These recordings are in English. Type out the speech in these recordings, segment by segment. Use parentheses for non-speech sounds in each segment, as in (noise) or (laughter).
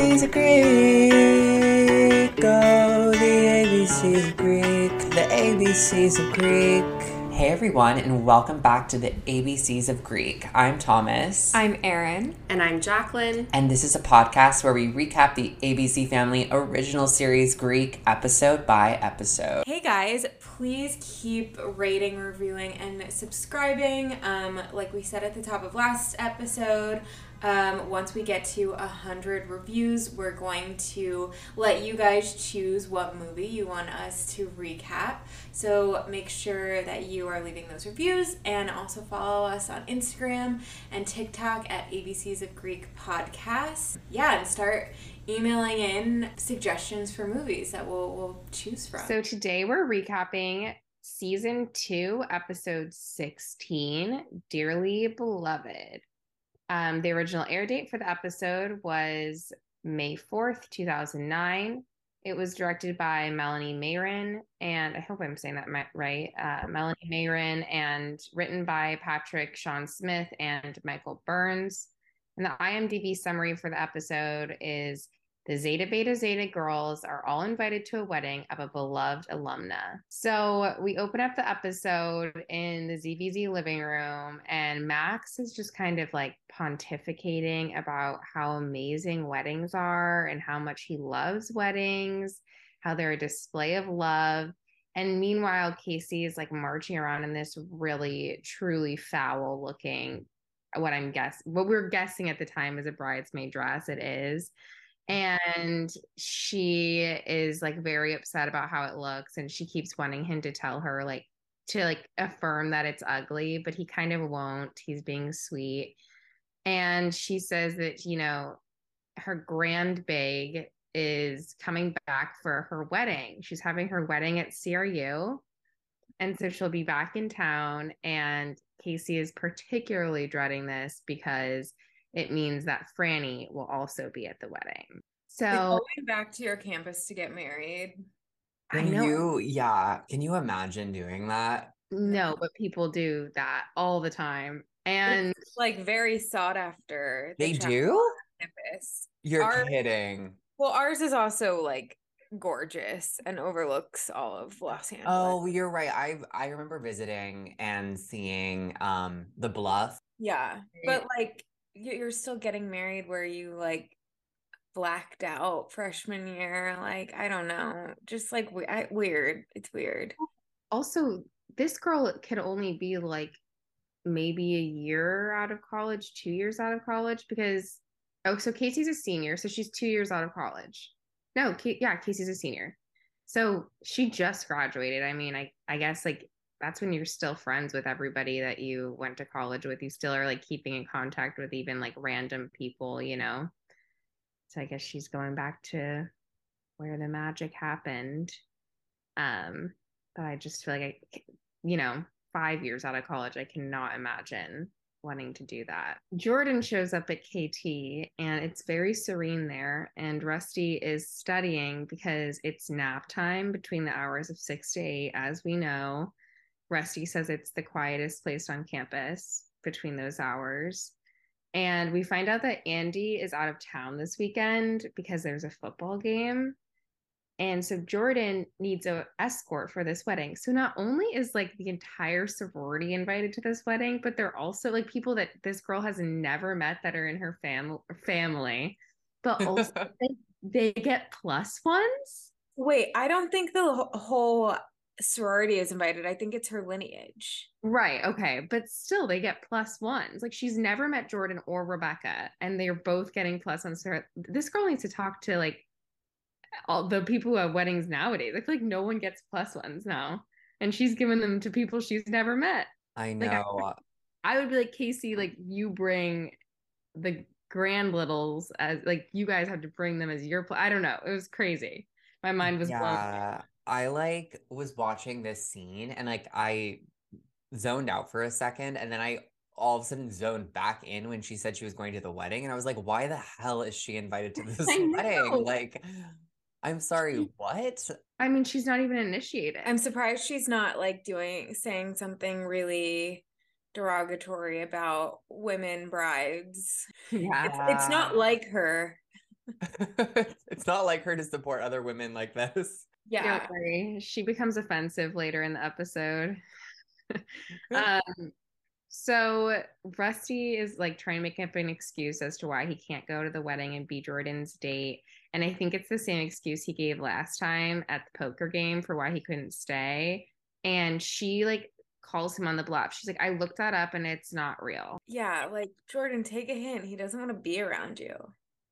ABCs of Greek. Oh, the ABCs of Greek. The ABCs of Greek. Hey everyone, and welcome back to the ABCs of Greek. I'm Thomas. I'm Erin. And I'm Jacqueline. And this is a podcast where we recap the ABC Family original series Greek episode by episode. Hey guys, please keep rating, reviewing, and subscribing. Um, like we said at the top of last episode, um, once we get to a hundred reviews, we're going to let you guys choose what movie you want us to recap. So make sure that you are leaving those reviews and also follow us on Instagram and TikTok at ABCs of Greek Podcast. Yeah, and start emailing in suggestions for movies that we'll, we'll choose from. So today we're recapping season two, episode 16, Dearly Beloved. Um, the original air date for the episode was May 4th, 2009. It was directed by Melanie Mayron, and I hope I'm saying that right. Uh, Melanie Mayron, and written by Patrick Sean Smith and Michael Burns. And the IMDb summary for the episode is the Zeta Beta Zeta girls are all invited to a wedding of a beloved alumna. So we open up the episode in the ZBZ living room, and Max is just kind of like pontificating about how amazing weddings are and how much he loves weddings, how they're a display of love. And meanwhile, Casey is like marching around in this really, truly foul looking, what I'm guessing, what we're guessing at the time is a bridesmaid dress. It is and she is like very upset about how it looks and she keeps wanting him to tell her like to like affirm that it's ugly but he kind of won't. He's being sweet. And she says that you know her grand big is coming back for her wedding. She's having her wedding at CRU and so she'll be back in town and Casey is particularly dreading this because it means that Frannie will also be at the wedding. So like going back to your campus to get married. Can I know. You, yeah. Can you imagine doing that? No, but people do that all the time. And it's like very sought after. They do? Campus. You're Our, kidding. Well, ours is also like gorgeous and overlooks all of Los Angeles. Oh, you're right. I I remember visiting and seeing um the bluff. Yeah. But like you're still getting married where you like blacked out freshman year like i don't know just like weird it's weird. Also this girl can only be like maybe a year out of college two years out of college because oh so casey's a senior so she's two years out of college. No yeah casey's a senior. So she just graduated i mean i i guess like that's when you're still friends with everybody that you went to college with. You still are like keeping in contact with even like random people, you know? So I guess she's going back to where the magic happened. Um, but I just feel like I, you know, five years out of college, I cannot imagine wanting to do that. Jordan shows up at KT and it's very serene there. And Rusty is studying because it's nap time between the hours of six to eight, as we know. Rusty says it's the quietest place on campus between those hours. And we find out that Andy is out of town this weekend because there's a football game. And so Jordan needs a escort for this wedding. So not only is like the entire sorority invited to this wedding, but they're also like people that this girl has never met that are in her fam- family. But (laughs) also they, they get plus ones. Wait, I don't think the whole sorority is invited. I think it's her lineage. Right. Okay. But still, they get plus ones. Like she's never met Jordan or Rebecca, and they're both getting plus ones. This girl needs to talk to like all the people who have weddings nowadays. I feel like no one gets plus ones now, and she's giving them to people she's never met. I know. Like, I, I would be like Casey. Like you bring the grand littles as like you guys have to bring them as your. Pl- I don't know. It was crazy. My mind was yeah. blown. I like was watching this scene and like I zoned out for a second and then I all of a sudden zoned back in when she said she was going to the wedding and I was like why the hell is she invited to (laughs) this wedding? like I'm sorry what? I mean she's not even initiated. I'm surprised she's not like doing saying something really derogatory about women brides. Yeah it's, it's not like her. (laughs) It's not like her to support other women like this. Yeah. Don't worry. She becomes offensive later in the episode. (laughs) um, so Rusty is like trying to make up an excuse as to why he can't go to the wedding and be Jordan's date. And I think it's the same excuse he gave last time at the poker game for why he couldn't stay. And she like calls him on the bluff. She's like, I looked that up and it's not real. Yeah, like Jordan, take a hint. He doesn't want to be around you.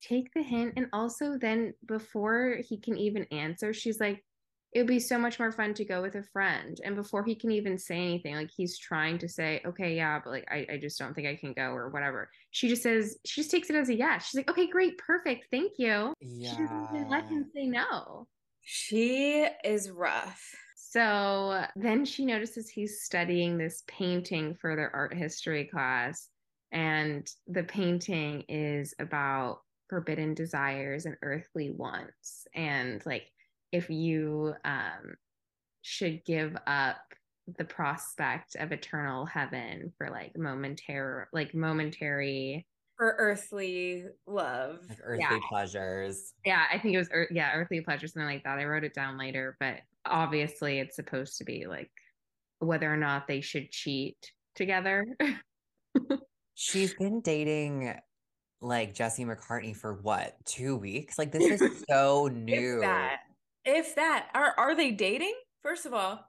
Take the hint. And also, then before he can even answer, she's like, it would be so much more fun to go with a friend. And before he can even say anything, like he's trying to say, okay, yeah, but like I, I just don't think I can go or whatever. She just says, she just takes it as a yes. She's like, okay, great, perfect, thank you. Yeah. She doesn't even let him say no. She is rough. So then she notices he's studying this painting for their art history class. And the painting is about forbidden desires and earthly wants. And like, if you um, should give up the prospect of eternal heaven for like momentary, like momentary. For earthly love. Like earthly Yeah. pleasures. Yeah, I think it was, ear- yeah, earthly pleasure, something like that. I wrote it down later, but obviously it's supposed to be like whether or not they should cheat together. (laughs) She's been dating like Jesse McCartney for what, two weeks? Like this is so (laughs) new. If that. Are are they dating? First of all.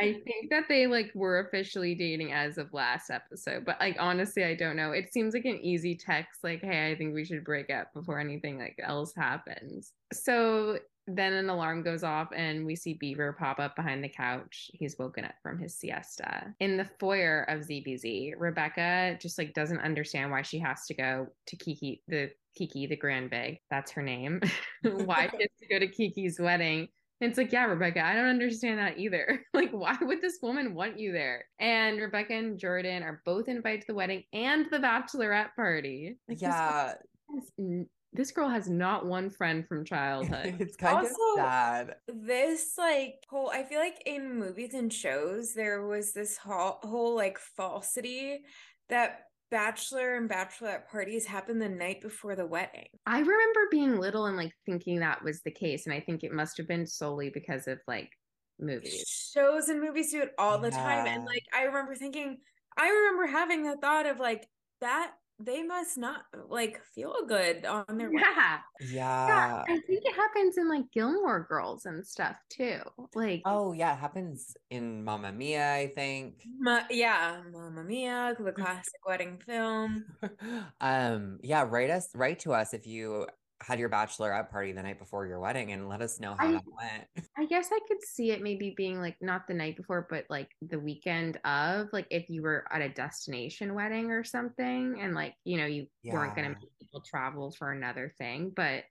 I think that they like were officially dating as of last episode, but like honestly, I don't know. It seems like an easy text, like, "Hey, I think we should break up before anything like else happens." So then an alarm goes off, and we see Beaver pop up behind the couch. He's woken up from his siesta in the foyer of ZBZ. Rebecca just like doesn't understand why she has to go to Kiki the Kiki the Grand Big. That's her name. (laughs) why she has to go to Kiki's wedding. And it's like, yeah, Rebecca, I don't understand that either. (laughs) like, why would this woman want you there? And Rebecca and Jordan are both invited to the wedding and the bachelorette party. Like, Yeah, (laughs) girl has n- This girl has not one friend from (laughs) childhood. it's kind Also- of sad. This like whole I feel like in movies and shows there was this whole, whole like falsity that bachelor and bachelorette parties happen the night before the wedding. I remember being little and like thinking that was the case. And I think it must have been solely because of like movies. Shows and movies do it all the time. And like I remember thinking, I remember having the thought of like that they must not like feel good on their. Yeah. Yeah. Yeah. I think it happens in like Gilmore Girls and stuff too. Like, Oh, yeah, it happens in Mamma Mia, I think. Ma- yeah, Mamma Mia, the (laughs) classic wedding film. (laughs) um, yeah, write us write to us if you had your bachelorette party the night before your wedding and let us know how I- that went. I guess I could see it maybe being like not the night before, but like the weekend of, like if you were at a destination wedding or something, and like you know you weren't going to make people travel for another thing, but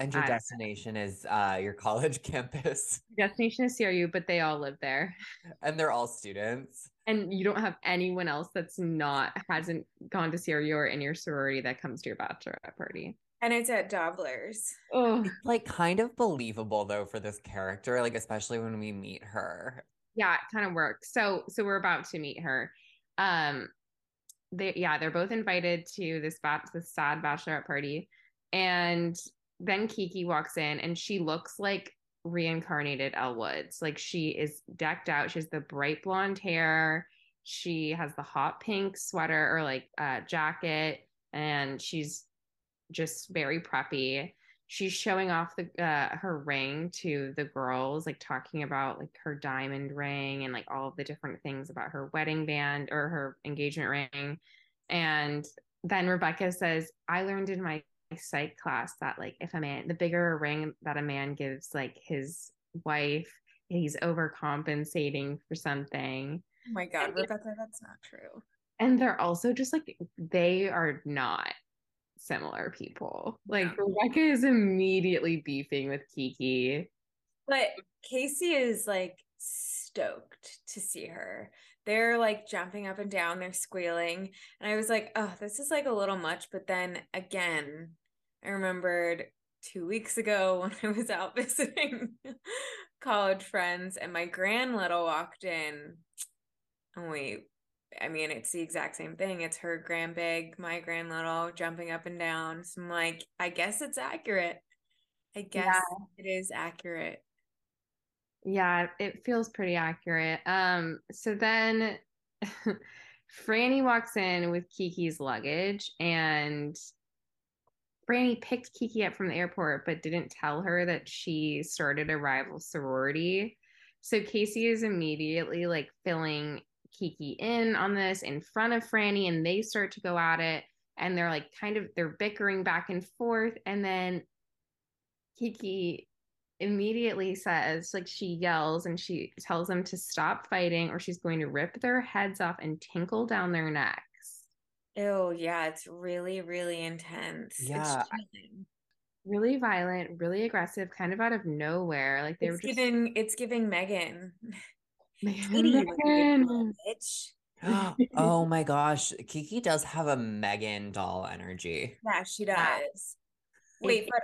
And your I destination is uh your college (laughs) campus Your destination is CRU, but they all live there, and they're all students. and you don't have anyone else that's not hasn't gone to CRU or in your sorority that comes to your bachelorette party. And it's at Dobler's. Oh, It's like kind of believable though for this character, like especially when we meet her. yeah it kind of works. So so we're about to meet her. Um they yeah they're both invited to this bat this sad bachelorette party. And then kiki walks in and she looks like reincarnated Elle Woods. Like she is decked out. She has the bright blonde hair. She has the hot pink sweater or like uh jacket. And she's just very preppy. She's showing off the uh, her ring to the girls like talking about like her diamond ring and like all of the different things about her wedding band or her engagement ring. And then rebecca says i learned in my psych class that like if a man the bigger a ring that a man gives like his wife he's overcompensating for something. Oh my God, Rebecca, that's not true. and they're also just like they are not similar people like rebecca is immediately beefing with kiki But Casey is like stoked to see her. They're like jumping up and down, they're squealing. And I was like, oh, this is like a little much. But then again, I remembered two weeks ago (laughs) when I was out (laughs) visiting college friends and my grand little walked in. And wait, I mean, it's the exact same thing. It's her grand big, my grand little, jumping up and down. So I'm like, I guess it's accurate. I guess yeah. it is accurate. Yeah, it feels pretty accurate. Um, so then (laughs) Frannie walks in with Kiki's luggage and Frannie picked Kiki up from the airport, but didn't tell her that she started a rival sorority. So Casey is immediately like filling Kiki in on this in front of Frannie, and they start to go at it. And they're like kind of they're bickering back and forth. And then Kiki immediately says, like she yells and she tells them to stop fighting or she's going to rip their heads off and tinkle down their necks. Oh yeah, it's really, really intense. Yeah. really violent, really aggressive, kind of out of nowhere. Like they it's were just giving it's giving Megan. Megan. bitch. (laughs) oh my gosh. Kiki does have a Megan doll energy. Yeah, she does. Wait, but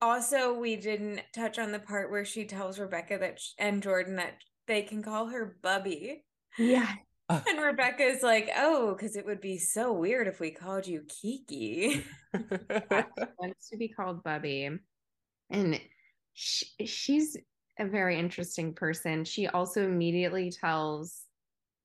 also we didn't touch on the part where she tells Rebecca that sh- and Jordan that they can call her Bubby. Yeah. And Rebecca's like, oh, because it would be so weird if we called you Kiki. (laughs) wants to be called Bubby. And she, she's a very interesting person. She also immediately tells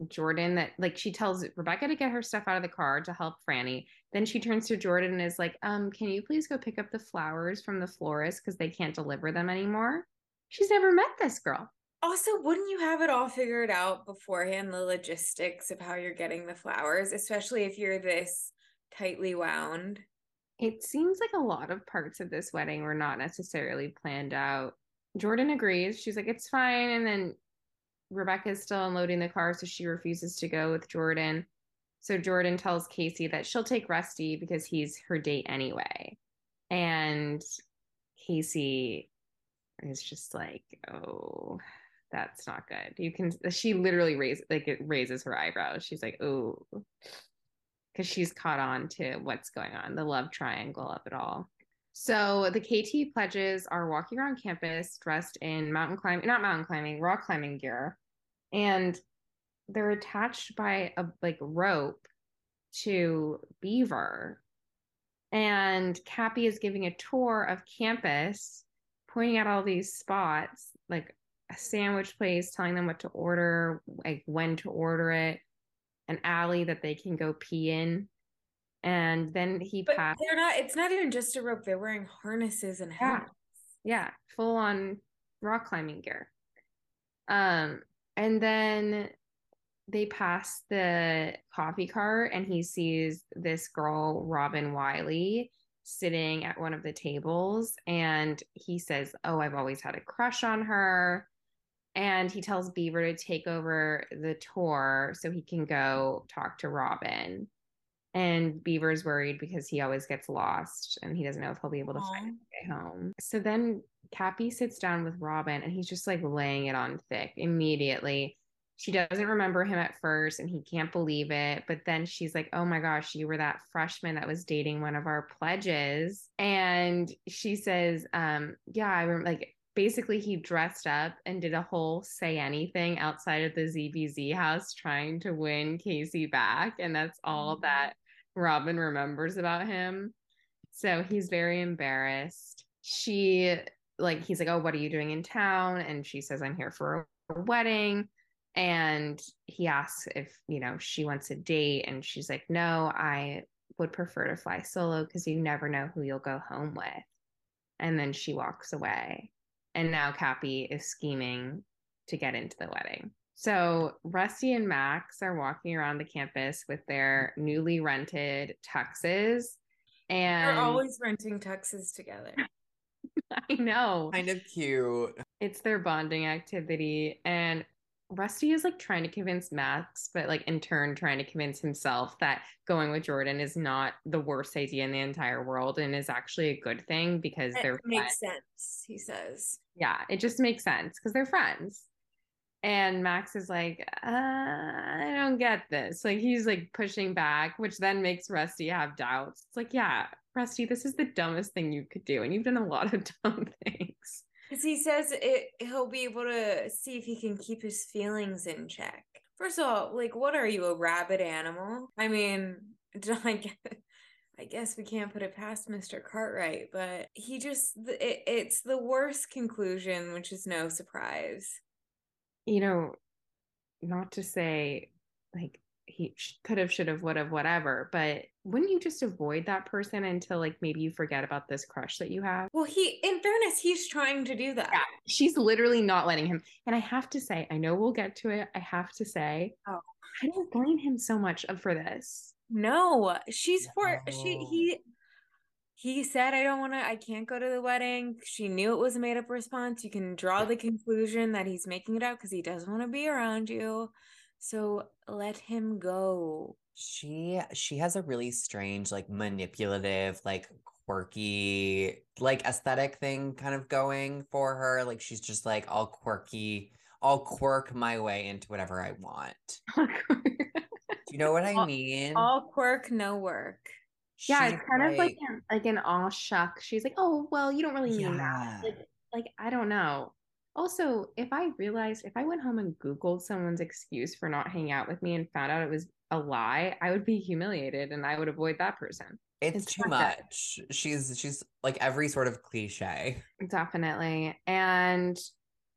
Jordan that like she tells Rebecca to get her stuff out of the car to help Frannie. Then she turns to Jordan and is like, um, can you please go pick up the flowers from the florist because they can't deliver them anymore? She's never met this girl. Also, wouldn't you have it all figured out beforehand, the logistics of how you're getting the flowers, especially if you're this tightly wound? It seems like a lot of parts of this wedding were not necessarily planned out. Jordan agrees. She's like, it's fine. And then Rebecca is still unloading the car, so she refuses to go with Jordan. So Jordan tells Casey that she'll take Rusty because he's her date anyway. And Casey is just like, oh, that's not good. You can, she literally raises, like, it raises her eyebrows. She's like, oh, because she's caught on to what's going on, the love triangle of it all. So the KT pledges are walking around campus dressed in mountain climbing, not mountain climbing, rock climbing gear. And they're attached by a like rope to Beaver. And Cappie is giving a tour of campus, pointing out all these spots, like a sandwich place, telling them what to order, like when to order it, an alley that they can go pee in and then he but passed. They're not. It's not even just a rope. They're wearing harnesses and yeah, yeah, full on rock climbing gear. Um, and then they pass the coffee cart, and he sees this girl, Robin Wiley, sitting at one of the tables, and he says, "Oh, I've always had a crush on her." And he tells Beaver to take over the tour so he can go talk to Robin and Beaver's worried because he always gets lost and he doesn't know if he'll be able to Aww. find his way home. So then Cappie sits down with Robin and he's just like laying it on thick immediately. She doesn't remember him at first and he can't believe it. But then she's like, Oh my gosh, you were that freshman that was dating one of our pledges. And she says, um, Yeah, I remember like basically he dressed up and did a whole say anything outside of the ZBZ house trying to win Casey back. And that's all that Robin remembers about him. So he's very embarrassed. She like he's like, "Oh, what are you doing in town?" And she says, "I'm here for a wedding." And he asks if, you know, she wants a date and she's like, "No, I would prefer to fly solo because you never know who you'll go home with." And then she walks away. And now Cappie is scheming to get into the wedding. So Rusty and Max are walking around the campus with their newly rented tuxes. And they're always renting tuxes together. (laughs) I know. Kind of cute. It's their bonding activity. And Rusty is like trying to convince Max, but like in turn trying to convince himself that going with Jordan is not the worst idea in the entire world and is actually a good thing because it they're makes friends. sense, he says. Yeah, it just makes sense because they're friends. And Max is like, uh, I don't get this. Like he's like pushing back, which then makes Rusty have doubts. It's like, yeah, Rusty, this is the dumbest thing you could do. And you've done a lot of (laughs) dumb things. Because he says it, he'll be able to see if he can keep his feelings in check. First of all, like, what are you, a rabid animal? I mean, (laughs) I guess, I guess we can't put it past Mr. Cartwright, but he just, it, it's the worst conclusion, which is no surprise. You know, not to say like he could have, should have, would have, whatever. But wouldn't you just avoid that person until like maybe you forget about this crush that you have? Well, he, in fairness, he's trying to do that. Yeah, she's literally not letting him. And I have to say, I know we'll get to it. I have to say, oh. I don't blame him so much for this. No, she's for she he he said I don't want to I can't go to the wedding. She knew it was a made up response. You can draw the conclusion that he's making it up because he doesn't want to be around you. So let him go. She she has a really strange, like manipulative, like quirky, like aesthetic thing kind of going for her. Like she's just like all quirky, I'll quirk my way into whatever I want. (laughs) Do you know what I all, mean? All quirk, no work. Yeah, it's kind like, of like an, like an all shuck. She's like, oh well, you don't really mean yeah. that. Like, like I don't know. Also, if I realized if I went home and Googled someone's excuse for not hanging out with me and found out it was a lie, I would be humiliated and I would avoid that person. It's, it's too much. That. She's she's like every sort of cliche. Definitely. And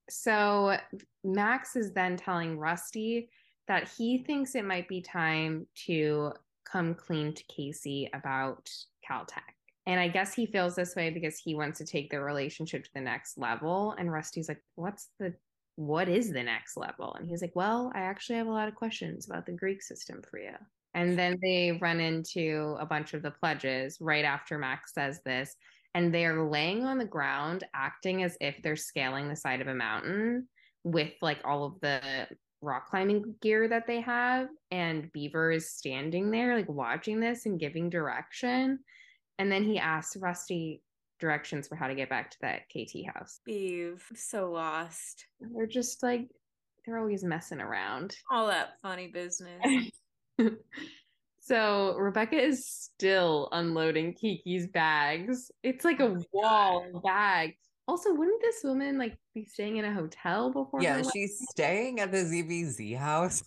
so Max is then telling Rusty that he thinks it might be time to come clean to Casey about Caltech. And I guess he feels this way because he wants to take their relationship to the next level. And Rusty's like, what's the, what is the next level? And he's like, well, I actually have a lot of questions about the Greek system for you. And then they run into a bunch of the pledges right after Max says this. And they're laying on the ground, acting as if they're scaling the side of a mountain with like all of the rock climbing gear that they have. And Beaver is standing there, like watching this and giving direction. And then he asks Rusty directions for how to get back to that KT house. Beeve, so lost. They're just like they're always messing around. All that funny business. (laughs) so Rebecca is still unloading Kiki's bags. It's like a oh wall bag. Also, wouldn't this woman like be staying in a hotel before? Yeah, she's staying at the ZBZ house.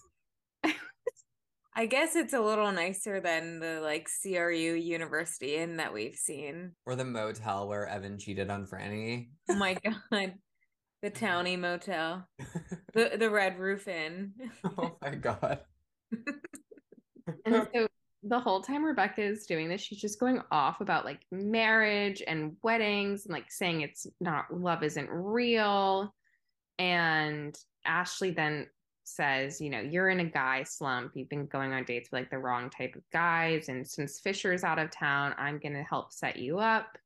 (laughs) I guess it's a little nicer than the like CRU University Inn that we've seen. Or the motel where Evan cheated on Frannie. Oh my (laughs) god. The uh-huh. Townie Motel. (laughs) the the Red Roof Inn. oh my god. and so the whole time Rebecca is doing this, she's just going off about like marriage and weddings and like saying it's not love isn't real. And Ashley then says, you know, you're in a guy slump. You've been going on dates with like the wrong type of guys. And since Fisher's out of town, I'm going to help set you up.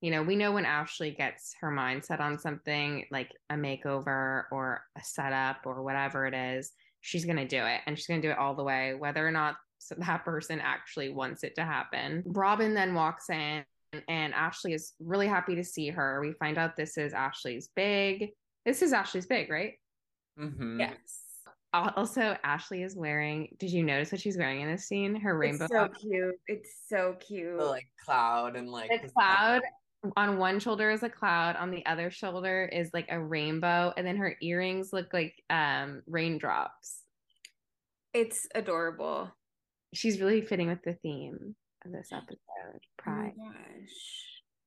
You know, we know when Ashley gets her mindset on something like a makeover or a setup or whatever it is, she's going to do it. And she's going to do it all the way, whether or not that person actually wants it to happen. Robin then walks in and Ashley is really happy to see her. We find out this is Ashley's big. This is Ashley's big, right? Mm-hmm. Yes. Also, Ashley is wearing. Did you notice what she's wearing in this scene? Her rainbow. It's so cute. It's so cute. The like cloud and like the cloud on one shoulder is a cloud, on the other shoulder is like a rainbow, and then her earrings look like um raindrops. It's adorable. She's really fitting with the theme of this episode. Pride. Oh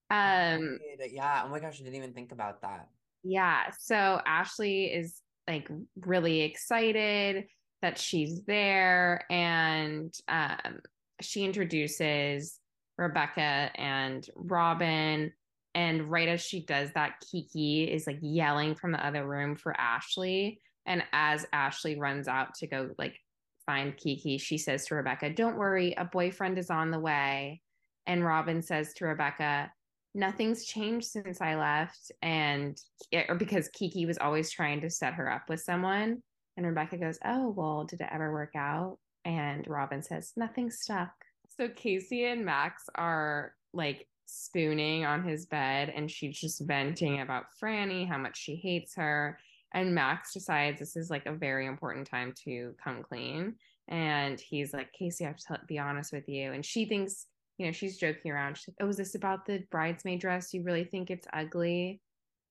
gosh. Um. Yeah. Oh my gosh, I didn't even think about that. Yeah. So Ashley is like really excited that she's there and um, she introduces Rebecca and Robin and right as she does that Kiki is like yelling from the other room for Ashley and as Ashley runs out to go like find Kiki she says to Rebecca don't worry a boyfriend is on the way and Robin says to Rebecca nothing's changed since I left. And eh, or because Kiki was always trying to set her up with someone. And Rebecca goes, Oh, well, did it ever work out? And Robin says, Nothing stuck. So Casey and Max are like spooning on his bed and she's just venting about Frannie, how much she hates her. And Max decides this is like a very important time to come clean. And he's like, Casey, I have to be honest with you. And she thinks you know, she's joking around. She's like, Oh, is this about the bridesmaid dress? You really think it's ugly?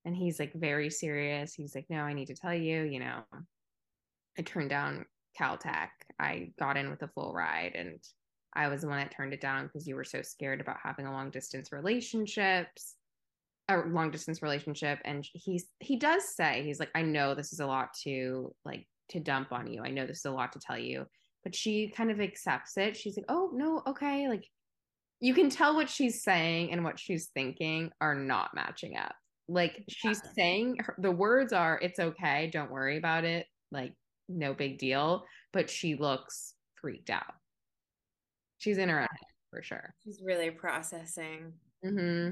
And he's like very serious. He's like, No, I need to tell you, you know, I turned down Caltech. I got in with a full ride and I was the one that turned it down because you were so scared about having a long distance relationships a long distance relationship and he's he does say he's like I know this is a lot to like to dump on you. I know this is a lot to tell you, but she kind of accepts it. She's like, "Oh, no, okay." Like you can tell what she's saying and what she's thinking are not matching up. Like she's yeah. saying her, the words are it's okay, don't worry about it. Like no big deal, but she looks freaked out. She's in her head for sure. She's really processing. hmm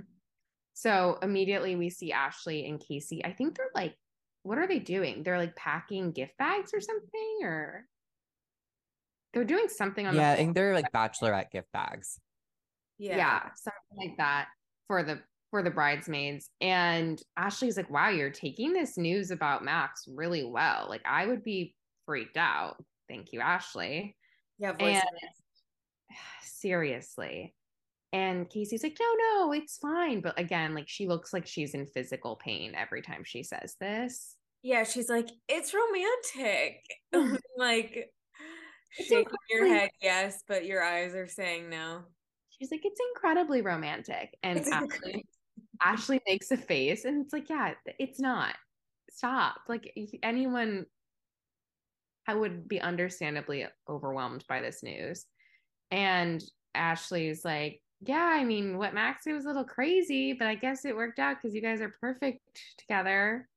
So immediately we see Ashley and Casey. I think they're like, what are they doing? They're like packing gift bags or something, or they're doing something on yeah, the I think they're like (laughs) bachelorette gift bags. Yeah. yeah, something like that for the for the bridesmaids. And Ashley's like, wow, you're taking this news about Max really well. Like I would be freaked out. Thank you, Ashley. Yeah, and (sighs) seriously. And Casey's like, no, no, it's fine. But again, like she looks like she's in physical pain every time she says this. Yeah, she's like, it's romantic. (laughs) (laughs) like it's shaking your head, yes, but your eyes are saying no. She's like, it's incredibly romantic. And Ashley, (laughs) Ashley makes a face and it's like, yeah, it's not. Stop. Like anyone I would be understandably overwhelmed by this news. And Ashley's like, yeah, I mean, what Max did was a little crazy, but I guess it worked out because you guys are perfect together.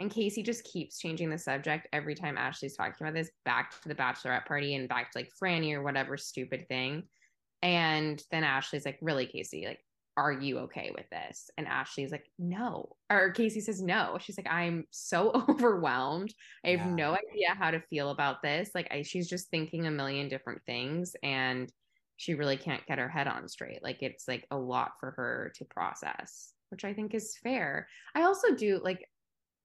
And Casey just keeps changing the subject every time Ashley's talking about this back to the bachelorette party and back to like Frannie or whatever stupid thing. And then Ashley's like, really, Casey, like, are you okay with this? And Ashley's like, no. Or Casey says, no. She's like, I'm so (laughs) overwhelmed. I have yeah. no idea how to feel about this. Like, I, she's just thinking a million different things. And she really can't get her head on straight. Like it's like a lot for her to process, which I think is fair. I also do like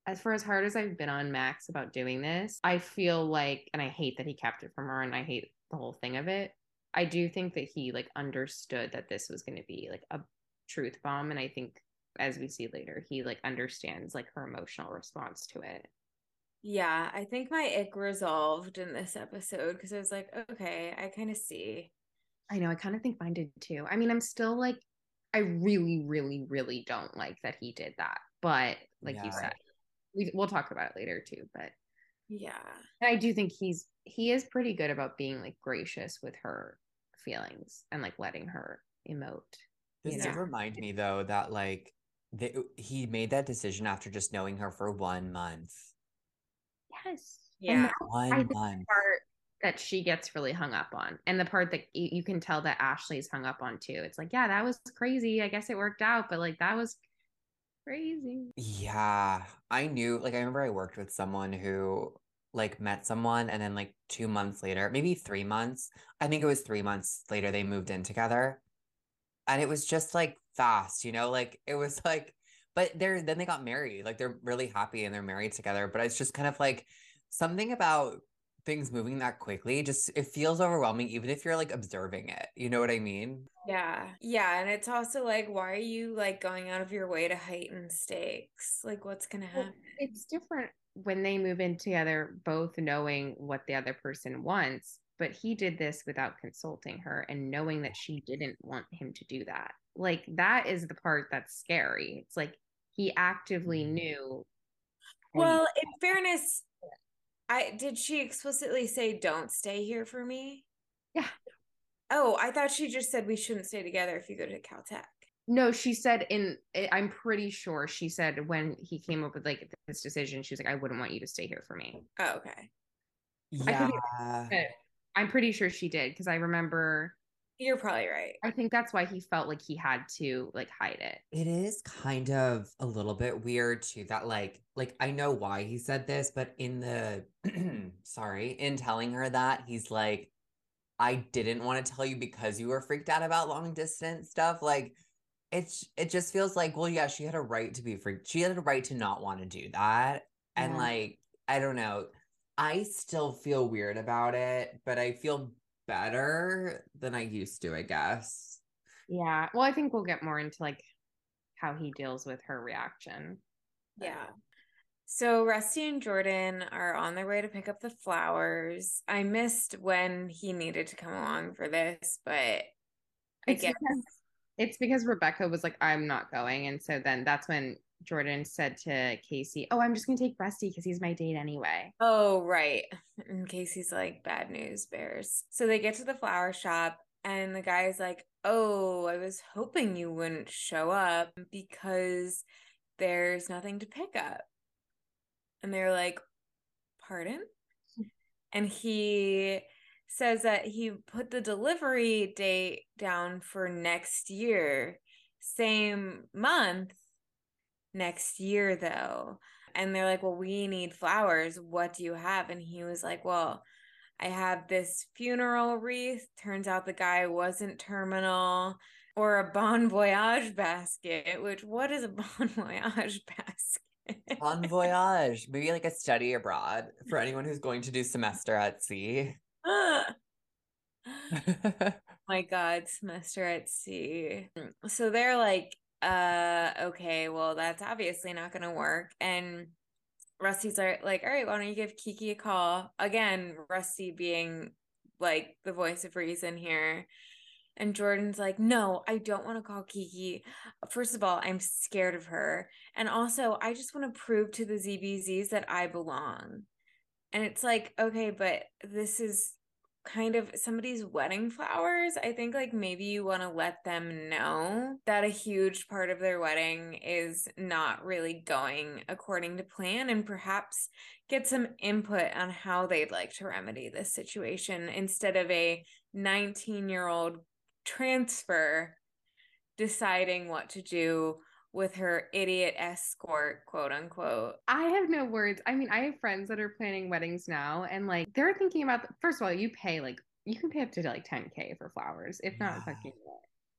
as for as hard as I've been on Max about doing this, I feel like and I hate that he kept it from her and I hate the whole thing of it. I do think that he like understood that this was going to be like a truth bomb and I think as we see later, he like understands like her emotional response to it. Yeah, I think my ick resolved in this episode because I was like, okay, I kind of see. I know. I kind of think mine did too. I mean, I'm still like, I really, really, really don't like that he did that. But like yeah. you said, we, we'll talk about it later too. But yeah, I do think he's he is pretty good about being like gracious with her feelings and like letting her emote. This did remind me though that like they, uh, he made that decision after just knowing her for one month. Yes. Yeah. One month. Part that she gets really hung up on and the part that you can tell that ashley's hung up on too. It's like yeah that was crazy. I guess it worked out but like that was crazy. Yeah i knew like i remember i worked with someone who like met someone and then like two months later maybe three months i think it was three months later they moved in together. And it was just like fast you know like it was like but they're then they got married like they're really happy and they're married together but it's just kind of like something about things moving that quickly just it feels overwhelming even if you're like observing it you know what i mean? Yeah yeah and it's also like why are you like going out of your way to heighten stakes? Like what's gonna happen? it's different when they move in together both knowing what the other person wants but he did this without consulting her and knowing that she didn't want him to do that. Like that is the part that's scary. It's like he actively mm-hmm. knew. Well in fairness I did she explicitly say don't stay here for me? Yeah. Oh, I thought she just said we shouldn't stay together if you go to Caltech. No, she said in eh, I'm pretty sure she said when he came up with like this decision, she was like, I wouldn't want you to stay here for me. Oh, okay. Yeah. I'm pretty sure she did because I remember you're probably right. I think that's why he felt like he had to like hide it. It is kind of a little bit weird too that like like I know why he said this, but in the (clears throat) sorry, in telling her that, he's like I didn't want to tell you because you were freaked out about long distance stuff. Like it's it just feels like, well, yeah, she had a right to be freaked. She had a right to not want to do that. Yeah. And like, I don't know. I still feel weird about it, but I feel better than I used to, I guess. Yeah. Well, I think we'll get more into like how he deals with her reaction. Yeah. So Rusty and Jordan are on their way to pick up the flowers. I missed when he needed to come along for this, but I guess because, it's because Rebecca was like, I'm not going. And so then that's when Jordan said to Casey, Oh, I'm just going to take Rusty because he's my date anyway. Oh, right. In Casey's like bad news bears. So they get to the flower shop and the guy's like, Oh, I was hoping you wouldn't show up because there's nothing to pick up. And they're like, Pardon? And he says that he put the delivery date down for next year, same month, next year though. And they're like, Well, we need flowers. What do you have? And he was like, Well, I have this funeral wreath. Turns out the guy wasn't terminal. Or a bon (laughs) voyage basket, which what is a (laughs) bon voyage basket? Bon voyage. Maybe like a study abroad for anyone who's going to do semester at sea. (laughs) my god semester at sea so they're like uh okay well that's obviously not gonna work and rusty's like, like all right why don't you give kiki a call? Again rusty being like the voice of reason here and jordan's like no i don't want to call kiki. First of all i'm scared of her and also i just want to prove to the zbzs that i belong. And it's like okay but this is kind of somebody's wedding flowers, I think like maybe you want to let them know that a huge part of their wedding is not really going according to plan and perhaps get some input on how they'd like to remedy this situation instead of a 19 year old transfer deciding what to do with her idiot escort, quote unquote. I have no words. I mean, I have friends that are planning weddings now, and like they're thinking about. First of all, you pay like you can pay up to like 10k for flowers, if not fucking.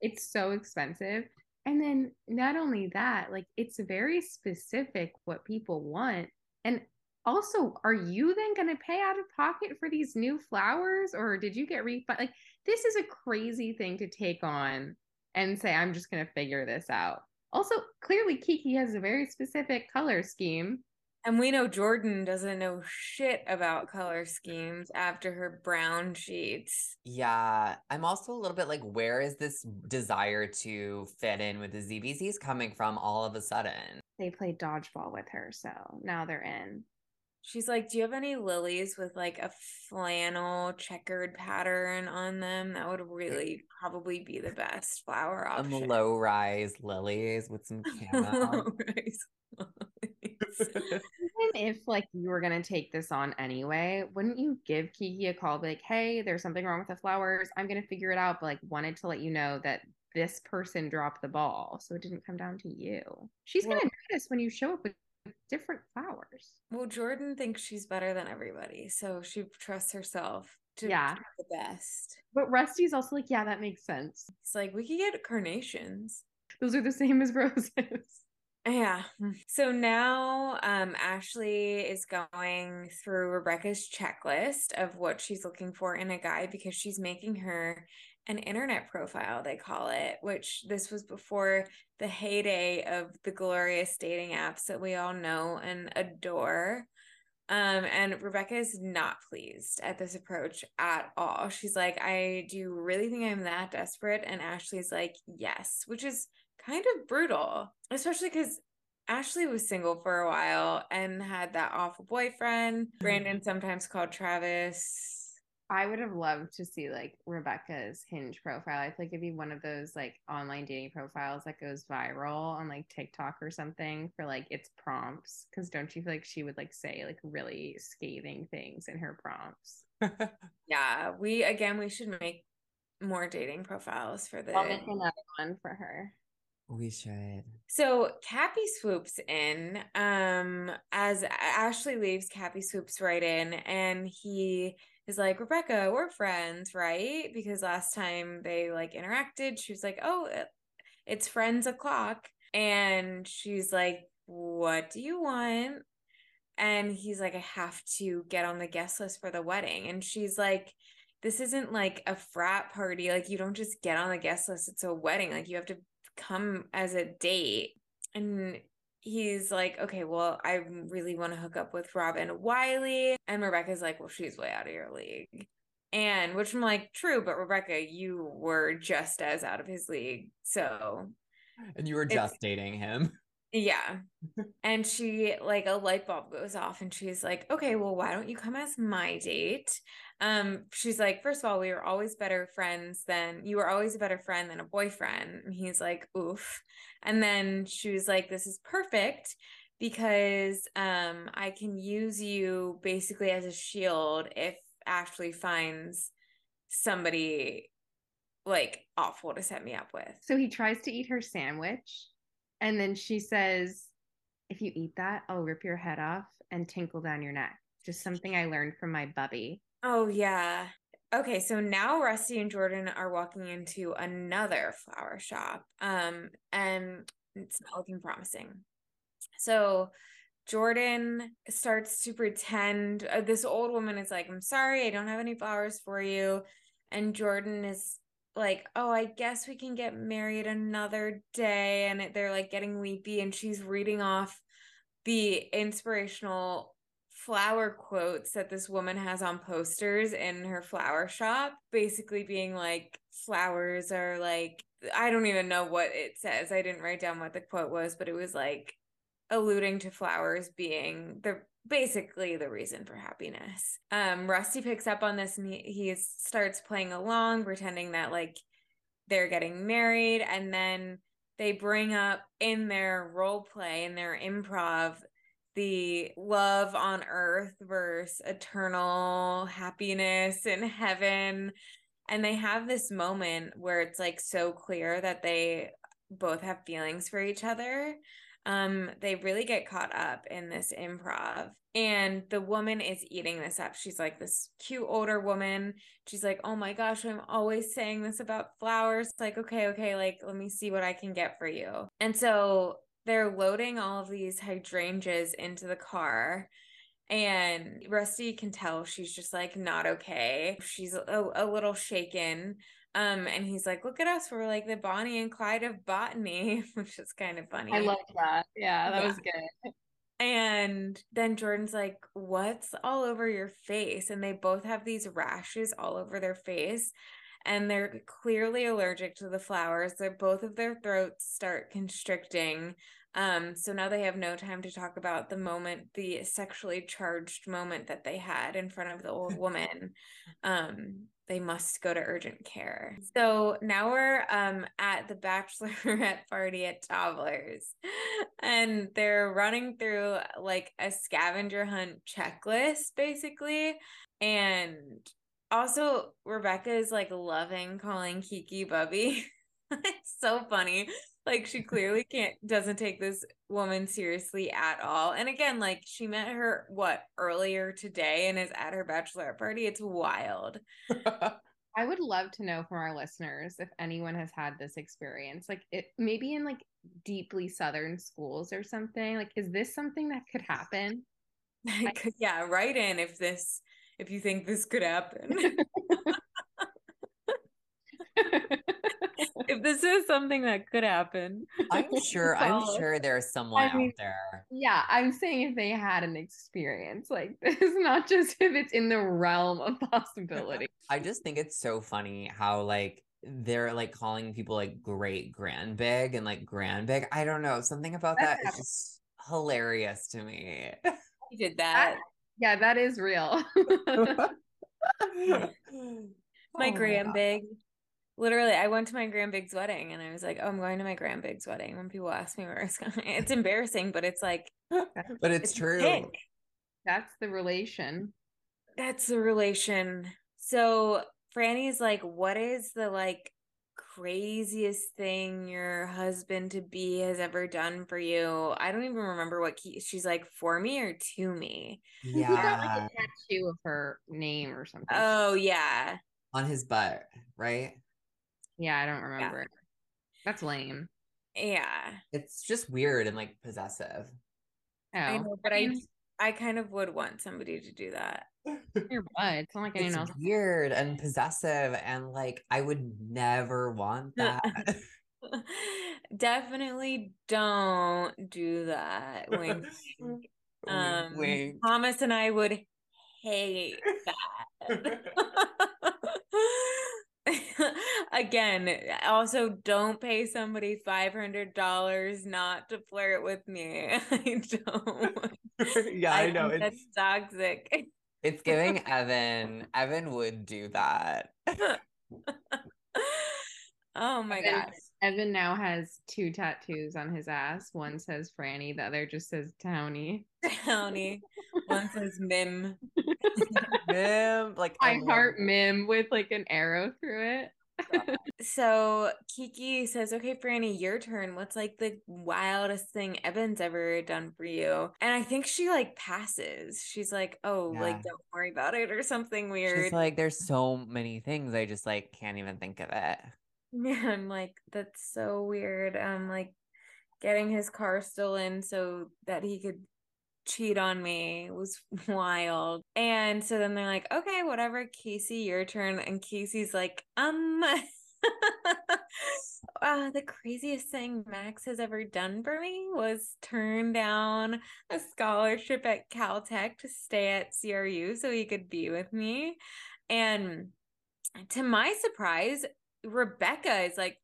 It's so expensive. And then not only that, like it's very specific what people want. And also, are you then going to pay out of pocket for these new flowers, or did you get refund? Like this is a crazy thing to take on and say, I'm just going to figure this out. Also, clearly, Kiki has a very specific color scheme. And we know Jordan doesn't know shit about color schemes after her brown sheets. Yeah, I'm also a little bit like, where is this desire to fit in with the ZBZs coming from all of a sudden? They played dodgeball with her, so now they're in. She's like, Do you have any lilies with like a flannel checkered pattern on them? That would really probably be the best flower Some option. low rise lilies with some (laughs) camo. (laughs) Even if like you were gonna take this on anyway, wouldn't you give Kiki a call, be like, "Hey, there's something wrong with the flowers. I'm gonna figure it out," but like wanted to let you know that this person dropped the ball, so it didn't come down to you. She's Well- gonna notice when you show up with different flowers. well, Jordan thinks she's better than everybody, so she trusts herself to Yeah. be the best. But Rusty's also like, "Yeah, that makes sense. It's like we could get carnations. Those are the same as roses." (laughs) Yeah. So now um Ashley is going through Rebecca's checklist of what she's looking for in a guy because she's making her an internet profile, they call it, which this was before the heyday of the glorious dating apps that we all know and adore. Um, and Rebecca is not pleased at this approach at all. She's like, I do you really think I'm that desperate? And Ashley's like, yes, which is kind of brutal, especially because Ashley was single for a while and had that awful boyfriend. Brandon sometimes called Travis. I would have loved to see like Rebecca's Hinge profile. I feel like it'd be one of those like online dating profiles that goes viral on like TikTok or something for like its prompts. Cause don't you feel like she would like say like really scathing things in her prompts? (laughs) Yeah, we again we should make more dating profiles for the I'll make another one for her. we should. So Cappie swoops in. Um, as Ashley leaves, Cappie swoops right in, and he is like, "Rebecca, we're friends, right?" Because last time they like interacted, she was like, "Oh, it's friends o'clock," and she's like, "What do you want?" And he's like, "I have to get on the guest list for the wedding," and she's like. This isn't like a frat party. Like, you don't just get on the guest list. It's a wedding. Like, you have to come as a date and he's like, okay, well, I really want to hook up with Robin Wiley. And Rebecca's like, well, she's way out of your league. And which I'm like, true, but Rebecca, you were just as out of his league. So And you were just dating him. (laughs) yeah. (laughs) and she like a light bulb goes off and she's like, okay, well, why don't you come as my date? Um, she's like, first of all, we were always better friends than you were always a better friend than a boyfriend. And he's like, oof. And then she was like, this is perfect because um I can use you basically as a shield if Ashley finds somebody like awful to set me up with. So he tries to eat her sandwich, and then she says, If you eat that, I'll rip your head off and tinkle down your neck. Just something I learned from my bubby. Oh, yeah. Okay, so now Rusty and Jordan are walking into another flower shop. Um, and it's not looking promising. So Jordan starts to pretend uh, this old woman is like, I'm sorry, I don't have any flowers for you. And Jordan is like, Oh, I guess we can get married another day. And it, they're like getting weepy, and she's reading off the inspirational flower quotes that this woman has on posters in her flower shop, basically being like, flowers are like, I don't even know what it says. I didn't write down what the quote was, but it was like alluding to flowers being the basically the reason for happiness. Um, Rusty picks up on this and he, he starts playing along, pretending that like they're getting married, and then they bring up in their role play in their improv the love on earth versus eternal happiness in heaven. And they have this moment where it's like so clear that they both have feelings for each other um they really get caught up in this improv and the woman is eating this up she's like this cute older woman she's like oh my gosh i'm always saying this about flowers it's like okay okay like let me see what i can get for you and so they're loading all of these hydrangeas into the car and Rusty can tell she's just like not okay. She's a, a little shaken. Um, and he's like, "Look at us, we're like the Bonnie and Clyde of botany," (laughs) which is kind of funny. I love that. Yeah, that yeah. was good. And then Jordan's like, What's all over your face? And they both have these rashes all over their face. And they're clearly allergic to the flowers. They're both of their throats start constricting. Um, so now they have no time to talk about the moment, the sexually charged moment that they had in front of the old (laughs) woman. Um, they must go to urgent care. So now we're um at the bachelorette (laughs) party at Dobler's, and they're running through like a scavenger hunt checklist, basically. And also Rebecca is like loving calling Kiki Bubby. (laughs) it's so funny like she clearly can't doesn't take this woman seriously at all. And again like she met her what earlier today and is at her bachelorette party? It's wild. (laughs) I would love to know from our listeners if anyone has had this experience like it maybe in like deeply southern schools or something. Like is this something that could happen? (laughs) Could, yeah write in if this if you think this could happen (laughs) (laughs) if this is something that could happen. I'm (laughs) sure, I'm sure there's someone I mean, out there. Yeah, I'm saying if they had an experience like (laughs) this, not just if it's in the realm of possibility. I just think it's so funny how like they're like calling people like great grand big and like grand big. I don't know. Something about that is just hilarious to me. He did that. that yeah, that is real. my oh grand big literally i went to my grandbig's wedding and i was like oh i'm going to my grandbig's wedding when people ask me where it's going (laughs) it's embarrassing but it's like (laughs) but (gasps) it's, it's true. Big. that's the relation. That's the relation. So Frannie's like what is the like craziest thing your husband to be has ever done for you? I don't even remember what key she's like for me or to me? Yeah he got like a tattoo of her name or something. Oh yeah. On his butt right yeah, I don't remember. Yeah. That's lame. Yeah. It's just weird and like possessive. Oh. I know, but I I kind of would want somebody to do that. (laughs) Your butt. It's not like anyone else. Weird and possessive, and like I would never want that. (laughs) (laughs) definitely don't do that. Wink. wink. Um, Wink. Thomas and I would hate that. (laughs) Again, also don't pay somebody five hundred dollars not to flirt with me. (laughs) I don't. (laughs) yeah, I, know. think It's, that's toxic. it's giving Evan. Evan would do that. oh my Evan- gosh. Evan now has two tattoos on his ass. One says Frannie, the other just says Townie. (laughs) Townie. One says Mim. (laughs) Mim, like I love heart. Mim with like an arrow through it. (laughs) So Kiki says, Okay, Frannie, your turn. What's like the wildest thing Evan's ever done for you? And I think she like passes. She's like, Oh, Yeah. like don't worry about it or something weird. She's like, there's so many things. I just like can't even think of it. Yeah, (laughs) I'm like, that's so weird. Um, like getting his car stolen so that he could cheat on me was (laughs) wild. And so then they're like, okay, whatever, Casey, your turn. And Casey's like, um, (laughs) uh, the craziest thing Max has ever done for me was turn down a scholarship at Caltech to stay at CRU so he could be with me. And to my surprise, Rebecca is like,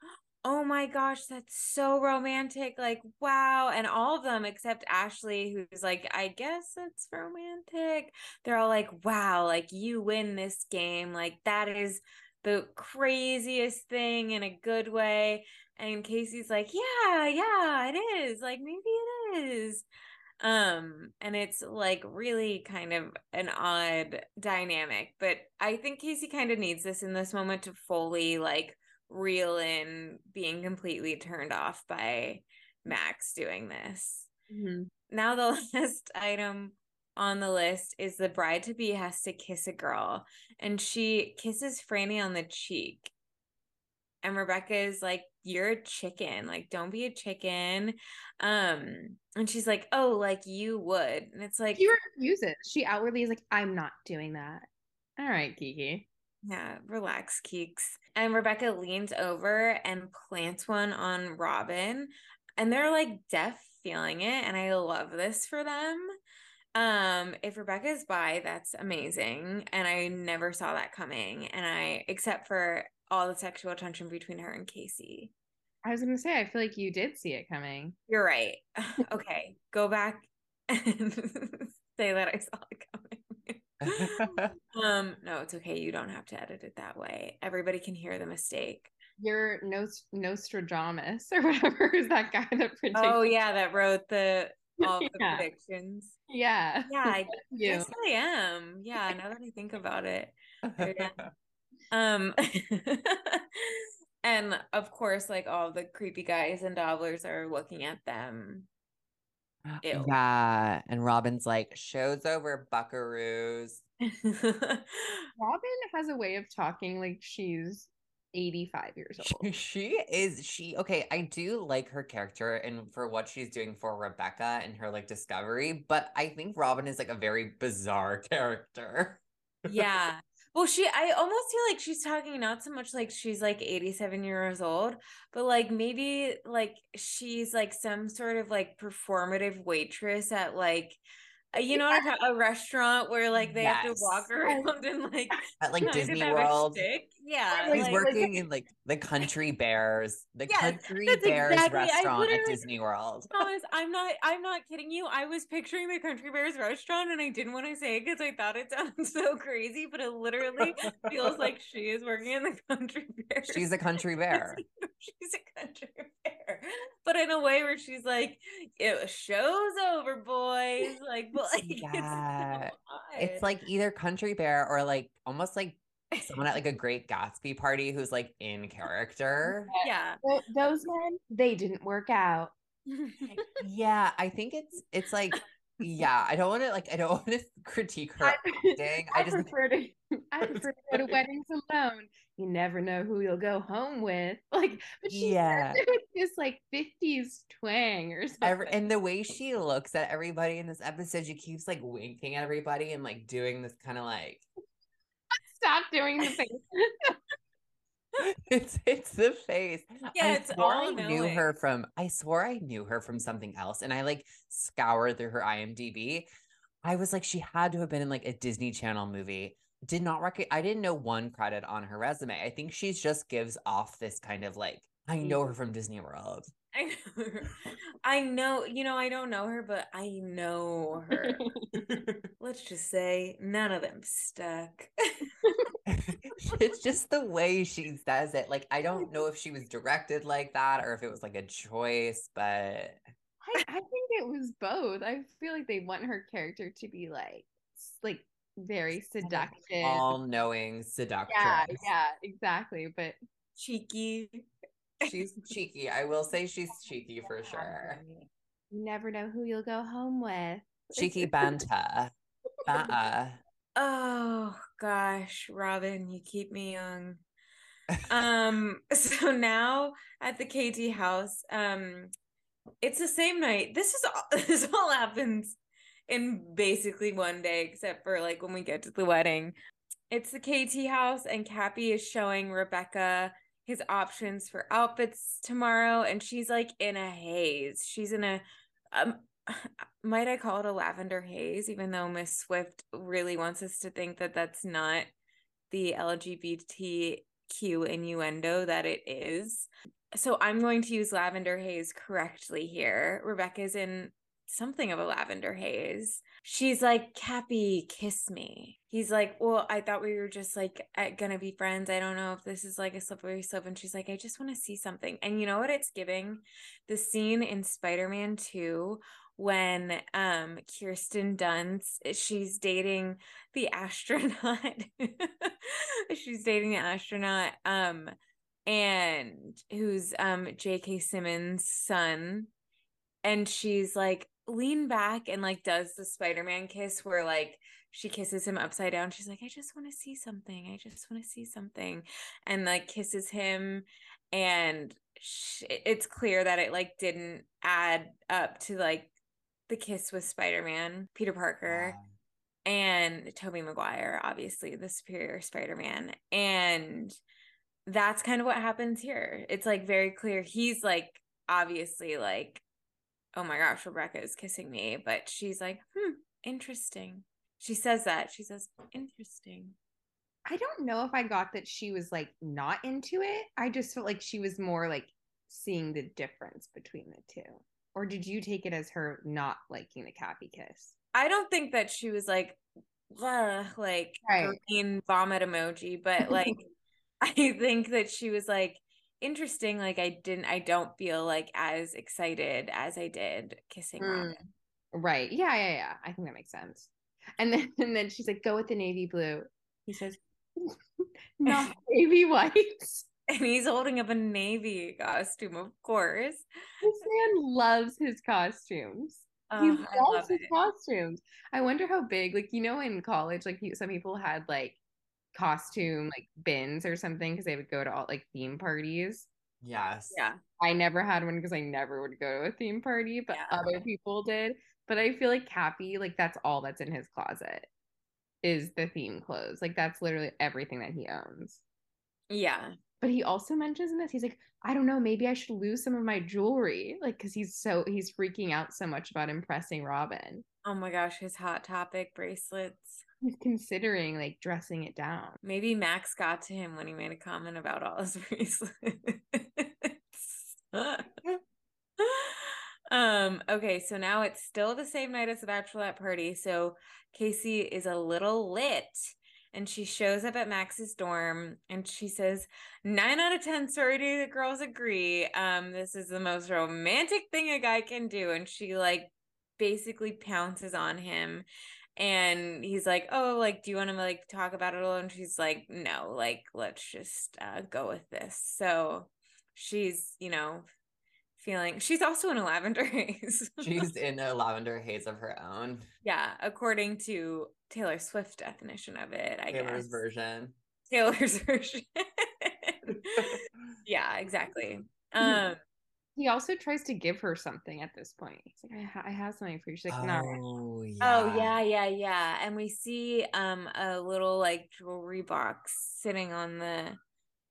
oh my gosh, that's so romantic. Like, wow. And all of them except Ashley, who's like, I guess it's romantic. They're all like, wow, like you win this game. Like, that is the craziest thing in a good way. And Casey's like, yeah, yeah, it is. Like, maybe it is. Um, and it's like really kind of an odd dynamic, but I think Casey kind of needs this in this moment to fully like reel in being completely turned off by Max doing this. Now the (laughs) last item on the list is the bride to be has to kiss a girl and she kisses Frannie on the cheek. And Rebecca is like, You're a chicken. Like, don't be a chicken. Um, and she's like, Oh, like you would. And it's like, She refuses. She outwardly is like, I'm not doing that. All right, Kiki. Yeah, relax, Keeks. And Rebecca leans over and plants one on Robin. And they're like deaf feeling it. And I love this for them. Um, if Rebecca's by, that's amazing. And I never saw that coming. And I, except for all the sexual tension between her and Casey. I was gonna say, I feel like you did see it coming. You're right. (laughs) Okay, go back and (laughs) say that I saw it coming. (laughs) um, no, it's okay. You don't have to edit it that way. Everybody can hear the mistake. You're Nost- Nostradamus or whatever is that guy that predicted. Oh yeah, that wrote the all the Yeah. predictions. yeah. Yeah, I you. guess I am. Yeah, now that I think about it. Um (laughs) and of course, like all the creepy guys and Dobler's are looking at them. (gasps) Ew. yeah. And Robin's like, show's over, buckaroos. (laughs) Robin has a way of talking like she's 85 years old. She is she okay, I do like her character and for what she's doing for Rebecca and her like discovery, but I think Robin is like a very bizarre (laughs) character. yeah. Well, she, I almost feel like she's talking not so much like she's like 87 years old, but like maybe like she's like some sort of like performative waitress at like, uh, you know, what a restaurant where like they have to walk around (laughs) and like At like Disney World. shtick. Yeah. Like- She's like- working in like the Country Bears, the Yes, Country Bears exactly- restaurant at Disney World. (laughs) Thomas, I'm not I'm not kidding you. I was picturing the Country Bears restaurant and I didn't want to say it because I thought it (laughs) sounded so crazy, but it literally feels like (laughs) she is working in the Country Bears. She's a country bear. she's a country bear. But in a way where she's like, it show's over, boys. Like, but like Yeah. it's, so It's like either country bear or like almost like someone at like a great Gatsby party who's like in character. yeah. Th- Those men, they didn't work out. (laughs) Yeah, I think it's it's like yeah, I don't want to like I don't (laughs) want to critique her I, acting. I I just prefer to I prefer to go to weddings alone. You never know who you'll go home with. (laughs) Like, but she Yeah. says it with this like 50s twang or something. Every, and the way she looks at everybody in this episode, she keeps like winking at everybody and like doing this kind of like Stop doing the face. (laughs) it's it's the face. Yeah, I it's all I knew her from I swore I knew her from something else. And I like scoured through her IMDb. I was like, she had to have been in like a Disney Channel movie. Did not rec- I didn't know one credit on her resume. I think she just gives off this kind of like, I mm. know her from Disney World. (laughs) I know her. I know, you know, I don't know her, but I know her. (laughs) Let's just say none of them stuck. (laughs) it's just the way she says it. Like, I don't know if she was directed like that or if it was like a choice, but I, I think it was both. I feel like they want her character to be like like very seductive. all knowing seductress. yeah, yeah, exactly. But Cheeky. She's cheeky. I will say she's cheeky for sure. you never know who you'll go home with. Cheeky (laughs) Banta. Uh-uh. Oh gosh, Robin, you keep me young. (laughs) Um, so now at the KT house, um, it's the same night. This is all (laughs) this all happens in basically one day, except for like when we get to the wedding. It's the KT house, and Cappie is showing Rebecca his options for outfits tomorrow, and she's like in a haze. She's in a um (sighs) might I call it a lavender haze, even though Miss Swift really wants us to think that that's not the LGBTQ innuendo that it is. So I'm going to use lavender haze correctly here. Rebecca's in something of a lavender haze. She's like, Cappie, kiss me. He's like, Well, I thought we were just like gonna be friends. I don't know if this is like a slippery slope. And she's like, I just want to see something. And you know what it's giving? The scene in Spider Man 2 when um Kirsten Dunst she's dating the astronaut. (laughs) she's dating the astronaut um and who's um J.K. Simmons' son and she's like lean back and like does the Spider-Man kiss where like she kisses him upside down. She's like, I just want to see something. I just want to see something. And like kisses him. And sh- it's clear that it like didn't add up to like the kiss with Spider-Man, Peter Parker and Tobey Maguire, obviously the superior Spider-Man. And that's kind of what happens here. It's like very clear. He's like obviously like, oh my gosh, Rebecca is kissing me. But she's like, hmm, interesting. She says that. She says, interesting. I don't know if I got that she was like not into it. I just felt like she was more like seeing the difference between the two. Or did you take it as her not liking the Cappie kiss? I don't think that she was like, like Right. green vomit emoji, but like (laughs) I think that she was like interesting. Like I didn't, I don't feel like as excited as I did kissing Mm. Robin. Right. Yeah, yeah, yeah. I think that makes sense. And then (laughs) and then she's like, go with the navy blue. He says, (laughs) not navy (laughs) white. And he's holding up a navy costume, of course. This man loves his costumes. he Oh, love loves his it. costumes. I wonder how big, like, you know, in college, like you- some people had like costume like bins or something because they would go to all like theme parties. Yes. Yeah. I never had one because I never would go to a theme party, but Yeah. other people did. But I feel like Cappie, like that's all that's in his closet is the theme clothes. Like that's literally everything that he owns. Yeah. But he also mentions in this, he's like, I don't know, maybe I should lose some of my jewelry. Like, cause he's so he's freaking out so much about impressing Robin. Oh my gosh, his hot topic bracelets. He's considering like dressing it down. Maybe Max got to him when he made a comment about all his (laughs) bracelets. (laughs) um, okay, so now it's still the same night as the bachelorette party. So Casey is a little lit and she shows up at Max's dorm and she says, Nine out of 10 sorority the girls agree. Um, this is the most romantic thing a guy can do. And she like basically pounces on him and he's like oh like do you want to like talk about it alone she's like no like let's just uh go with this so she's you know feeling she's also in a lavender (laughs) haze She's in a lavender haze of her own. yeah according to taylor swift definition of it i guess. Taylor's guess version. taylor's (laughs) version (laughs) yeah exactly um He also tries to give her something at this point. He's like, I, ha- I have something for you. She's like, no. Oh yeah. Oh yeah, yeah, yeah. And we see um a little like jewelry box sitting on the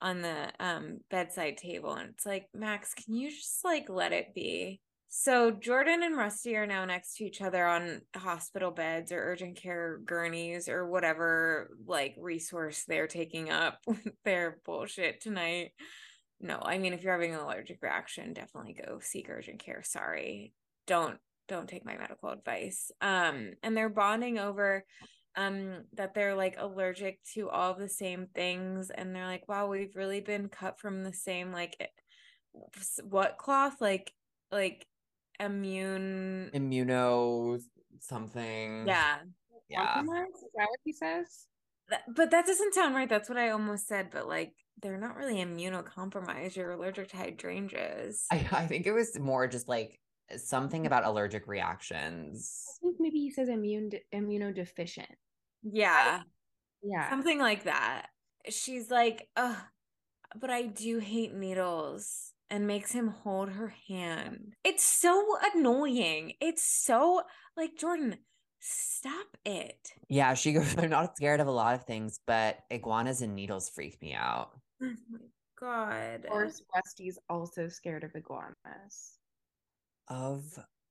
on the um bedside table and it's like max can you just like let it be so jordan and rusty are now next to each other on hospital beds or urgent care gurneys or whatever like resource they're taking up (laughs) with their bullshit tonight no i mean if you're having an allergic reaction definitely go seek urgent care. Sorry. Don't don't take my medical advice. Um and they're bonding over um that they're like allergic to all the same things and they're like wow we've really been cut from the same like eh, what cloth? Like like immune immuno something. Yeah. Yeah. Is that what he says? But that doesn't sound right. That's what i almost said but like they're not really immunocompromised you're allergic to hydrangeas I, I think it was more just like something about allergic reactions I think maybe he says immune immunodeficient. yeah Yeah. something like that. She's like, "Ugh, but I do hate needles," and makes him hold her hand. It's so annoying. It's so like Jordan, stop it. yeah she goes i'm not scared of a lot of things but iguanas and needles freak me out Oh my god. Of course, Rusty's also scared of iguanas. of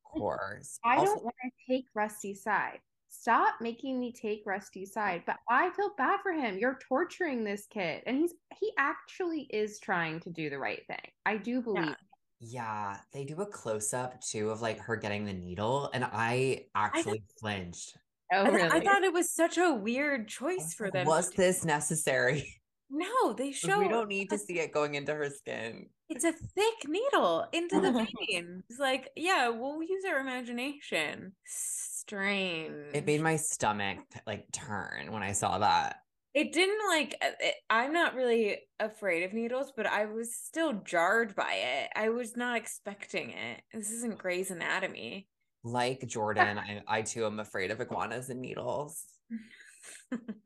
course (laughs) I Also- don't want to take Rusty's side. Stop making me take Rusty's side. But I feel bad for him. You're torturing this kid. And he's he actually is trying to do the right thing. I do believe. Yeah, they do a close up too of like her getting the needle, and I actually flinched. Oh, I, really? I thought it was such a weird choice for them. Was this necessary? (laughs) No, they show we don't need to see it going into her skin. It's a thick needle into the (laughs) vein. It's like, yeah, we'll use our imagination. Strange. It made my stomach like turn when I saw that. it didn't like uh, it, i'm not really afraid of needles but i was still jarred by it i was not expecting it this isn't Grey's anatomy Like Jordan, I, I too am afraid of iguanas and needles. (laughs)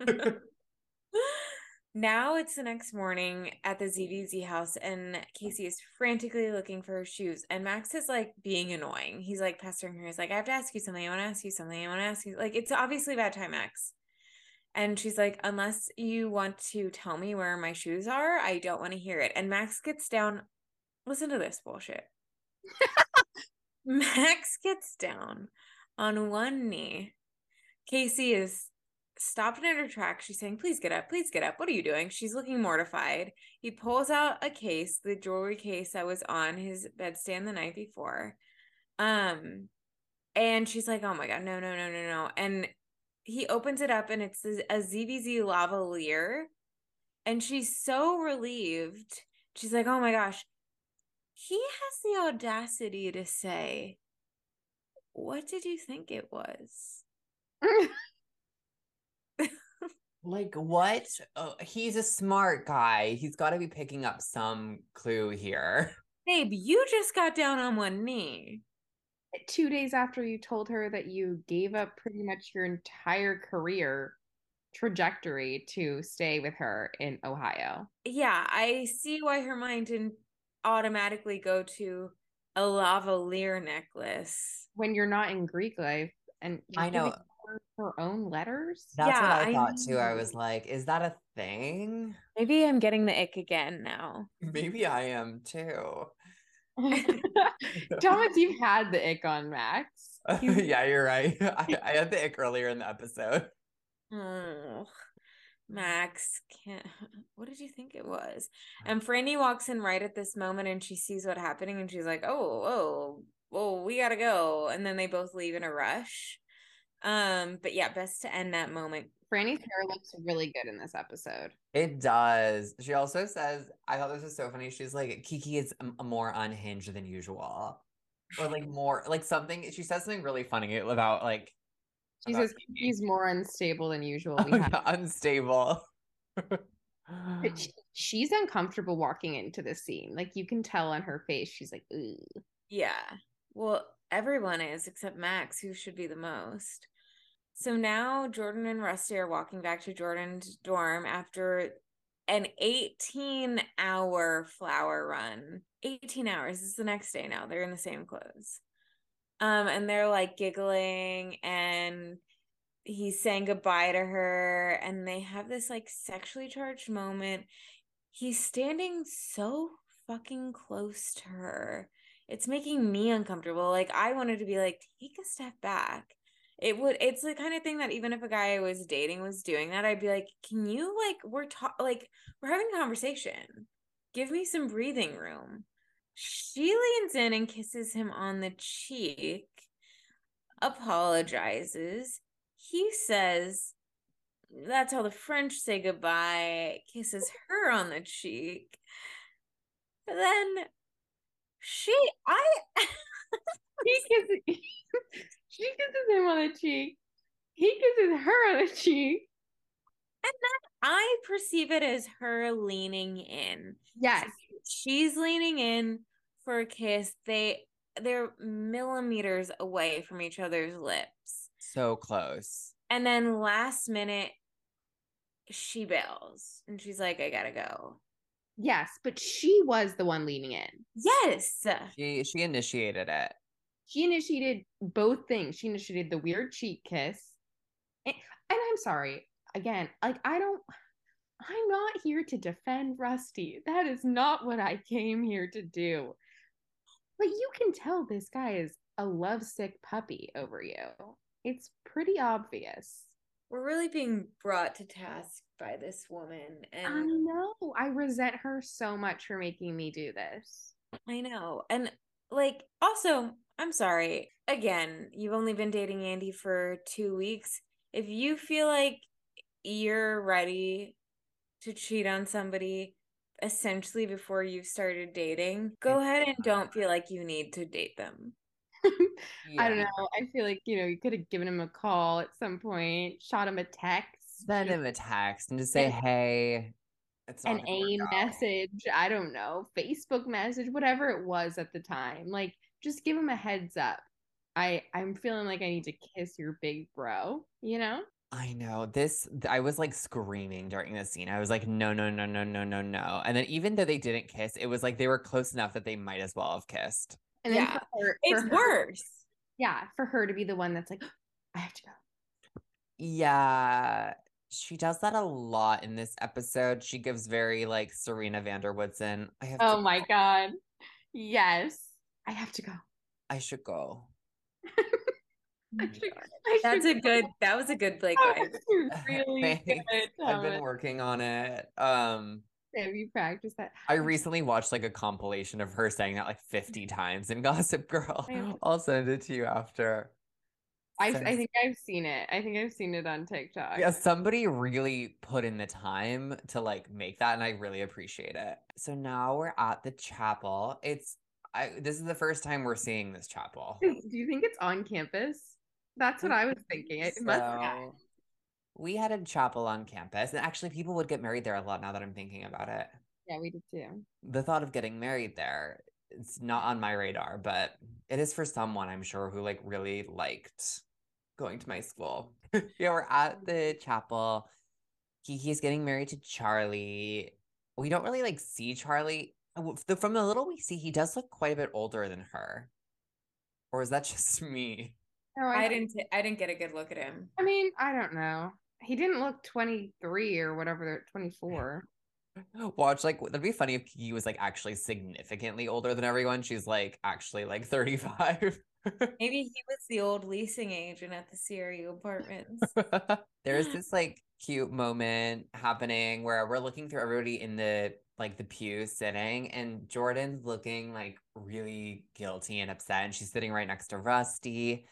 (laughs) now it's the next morning at the ZBZ house and casey is frantically looking for her shoes and max is like being annoying. He's like pestering her. He's like i have to ask you something. I want to ask you something. I want to ask you like it's obviously about time max. And she's like unless you want to tell me where my shoes are i don't want to hear it. And max gets down listen to this bullshit. (laughs) Max gets down on one knee. Casey is stopped in her tracks. She's saying, Please get up, please get up. What are you doing? She's looking mortified. He pulls out a case, the jewelry case that was on his bedstand the night before. Um, and she's like, Oh my god, no, no, no, no, no. And he opens it up and it's a, a lavalier. And she's so relieved. She's like, Oh my gosh. He has the audacity to say, What did you think it was? (laughs) Like what? Oh, he's a smart guy. He's got to be picking up some clue here. (laughs) Babe, you just got down on one knee. Two days after you told her that you gave up pretty much your entire career trajectory to stay with her in Ohio. Yeah, I see why her mind didn't automatically go to a lavalier necklace. When you're not in Greek life and I know. Giving her her own letters. That's Yeah, what I I thought too. I was like, is that a thing? Maybe I'm getting the ick again now. (laughs) Maybe I am too. (laughs) Thomas, you've had the ick on Max. (laughs) He's- yeah, you're right. I, I had the ick earlier in the episode. Oh, Max can't. What did you think it was? And Frannie walks in right at this moment and she sees what's happening and she's like, oh, oh, oh, we gotta go. And then they both leave in a rush. Um, but yeah, best to end that moment. Frannie's hair looks really good in this episode. It does. She also says, I thought this was so funny. She's like, Kiki is m- more unhinged than usual. Or like more, like something, she says something really funny about like, She about says Kiki. he's more unstable than usual. Oh, yeah, unstable. She- she's uncomfortable walking into the scene. Like you can tell on her face, she's like, Ugh. Yeah. Well, everyone is except Max, who should be the most. So now Jordan and Rusty are walking back to Jordan's dorm after an 18 hour flower run. 18 hours. Is the next day now. They're in the same clothes. Um, and they're like giggling and he's saying goodbye to her and they have this like sexually charged moment. he's standing so fucking close to her. It's making me uncomfortable. Like I wanted to be like, take a step back. It would it's the kind of thing that even if a guy I was dating was doing that, I'd be like, can you like we're ta- like we're having a conversation. Give me some breathing room. She leans in and kisses him on the cheek, apologizes. He says, That's how the French say goodbye, kisses her on the cheek. Then she, I, (laughs) He kisses, (laughs) she kisses him on the cheek. He kisses her on the cheek. I perceive it as her leaning in. Yes. She's leaning in for a kiss. They they're millimeters away from each other's lips. So close. And then last minute she bails and she's like, I gotta go. Yes, but she was the one leaning in. Yes. She she initiated it. She initiated both things. She initiated the weird cheek kiss. And, and I'm sorry, again, like I don't I'm not here to defend Rusty. That is not what I came here to do. But you can tell this guy is a lovesick puppy over you. It's pretty obvious. We're really being brought to task by this woman. And I know. I resent her so much for making me do this. I know. And like also, I'm sorry. Again, you've only been dating Andy for 2 weeks. If you feel like you're ready to cheat on somebody essentially before you've started dating, go ahead and don't feel like you need to date them. (laughs) I don't know. I feel like, you know, you could have given him a call at some point, shot him a text, Send him a text and just say, hey, it's an out." message. I don't know, Facebook message, whatever it was at the time. Like, just give him a heads up. I I'm feeling like I need to kiss your big bro, you know? I know this. I was like screaming during the scene. I was like, no, no, no, no, no, no, no. And then even though they didn't kiss, it was like they were close enough that they might as well have kissed. And then Yeah. for her, for It's her- worse. Yeah, for her to be the one that's like, (gasps) I have to go. Yeah, she does that a lot in this episode. She gives very like Serena van der Woodsen. I have Oh to my go. god. Yes. I have to go. I should go. (laughs) I should, I That's should a good that was a good Blake That vibe. was really (laughs) good. I've been working on it. Um, Have you practiced that? I recently watched like a compilation of her saying that like 50 mm-hmm. times in (laughs) Gossip Girl. I have to- I'll send it to you after. I, I think I've seen it. I think I've seen it on TikTok. Yeah, somebody really put in the time to like make that, and I really appreciate it. So now we're at the chapel. It's I this is the first time we're seeing this chapel. Do you think it's on campus? That's what I was thinking. It must So we had a chapel on campus, and actually people would get married there a lot now that I'm thinking about it. Yeah, we did too. The thought of getting married there, it's not on my radar, but it is for someone I'm sure who like really liked going to my school. (laughs) yeah, we're at the mm-hmm. chapel. Kiki's getting married to Charlie. We don't really like see Charlie. W- the- From the little we see, he does look quite a bit older than her. Or is that (laughs) just me? No, I didn't I didn't get a good look at him. I mean, I don't know. He didn't look 23 or whatever, 24. (laughs) Watch like that'd be funny if he was like actually significantly older than everyone. She's like actually like 35. (laughs) Maybe he was the old leasing agent at the CRU apartments. (laughs) There's this like cute moment happening where we're looking through everybody in the like the pew sitting, and Jordan's looking like really guilty and upset, and she's sitting right next to Rusty.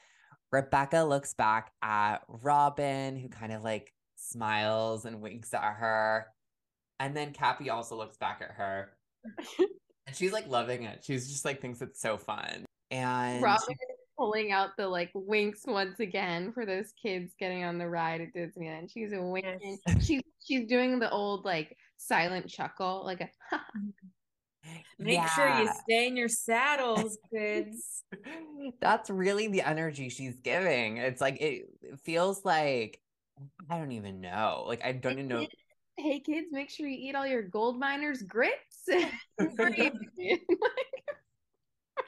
Rebecca looks back at Robin, who kind of like smiles and winks at her. And then Cappie also looks back at her. (laughs) and she's like loving it. She's just like thinks it's so fun. And Robin is pulling out the like winks once again for those kids getting on the ride at Disneyland. She's a winking. She's she's doing the old like silent chuckle, like a (laughs) mm-hmm. Make sure you stay in your saddles, (laughs) kids. That's really the energy she's giving. It's like it, it feels like I don't even know. Like I don't even know. hey kids, make sure you eat all your gold miners grits. (laughs) (laughs)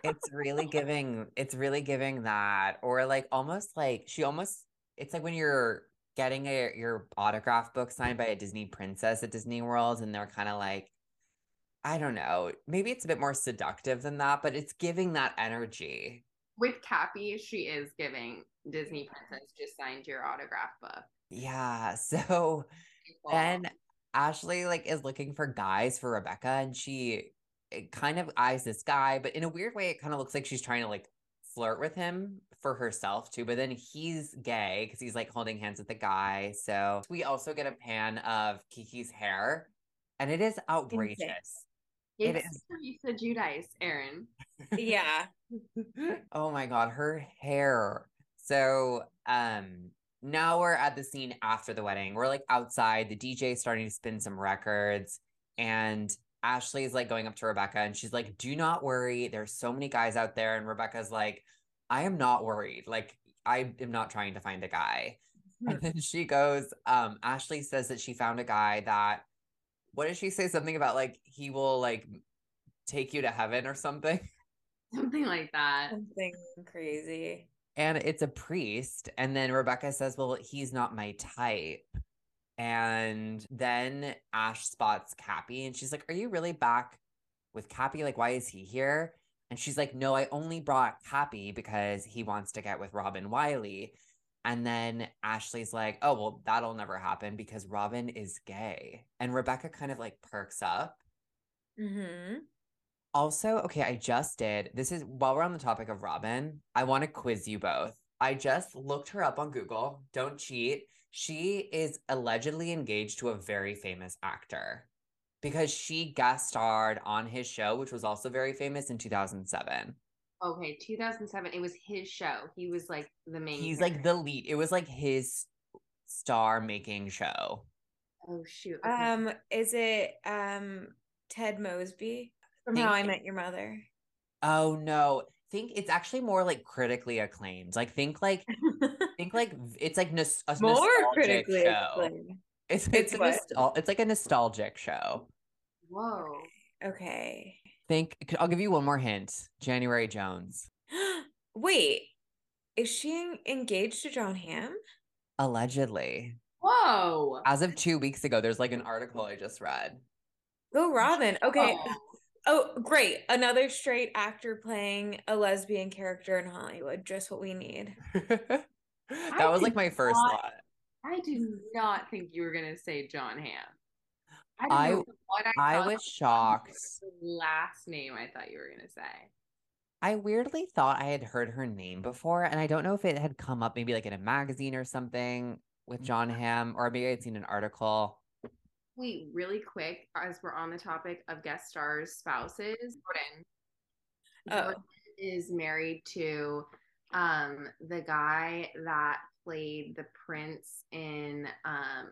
It's really giving it's really giving that or like almost like she almost it's like when you're getting a, your autograph book signed by a Disney princess at Disney World and they're kind of like I don't know. Maybe it's a bit more seductive than that, but it's giving that energy. With Cappie, she is giving Disney Princess just signed your autograph book. Yeah. (laughs) So then Ashley like is looking for guys for Rebecca and she kind of eyes this guy, but in a weird way, it kind of looks like she's trying to like flirt with him for herself too. But then he's gay because he's like holding hands with the guy. So we also get a pan of Kiki's hair, and it is outrageous. It is Teresa Giudice, Aaron. Yeah. (laughs) oh my god, her hair. So um now we're at the scene after the wedding. We're like outside, the DJ is starting to spin some records, and Ashley is like going up to Rebecca and she's like, Do not worry. There's so many guys out there. And Rebecca's like, I am not worried. Like, I am not trying to find a guy. (laughs) And then she goes, um, Ashley says that she found a guy that what did she say? Something about like he will like take you to heaven or something. (laughs) Something like that. Something crazy. And it's a priest. And then Rebecca says, Well, he's not my type. And then Ash spots Cappie and she's like, Are you really back with Cappie? Like, why is he here? And she's like, No, I only brought Cappie because he wants to get with Robin Wiley. And then Ashley's like, Oh, well, that'll never happen because Robin is gay. And Rebecca kind of like perks up. Mm-hmm. Also, okay, I just did. This is while we're on the topic of Robin, I want to quiz you both. I just looked her up on Google. Don't cheat. She is allegedly engaged to a very famous actor because she guest starred on his show, which was also very famous in 2007. Okay, 2007. It was his show. He was like the main. He's character. like the lead. It was like his star making show. Oh shoot. Okay. Um, is it um Ted Mosby from Think- How I Met Your Mother? Oh no. Think it's actually more like critically acclaimed. Like think like (laughs) think like it's like nos- a More critically show. acclaimed. It's It's it's a nostal- it's like a nostalgic show. Whoa. Okay. Think I'll give you one more hint. January Jones. (gasps) Wait, is she engaged to Jon Hamm? Allegedly. Whoa. As of two weeks ago, there's like an article I just read. Go Robin. Okay. Oh. Oh, great. Another straight actor playing a lesbian character in Hollywood. Just what we need. (laughs) that I was like my first not- thought. I did not think you were gonna say Jon Hamm. I, I- what I, I was shocked. Last name I thought you were gonna say. I weirdly thought I had heard her name before, and I don't know if it had come up maybe like in a magazine or something with Jon Hamm, or maybe I'd seen an article. Wait, really quick, as we're on the topic of guest stars' spouses, Jordan. Oh. Jordan is married to um the guy that played the prince in um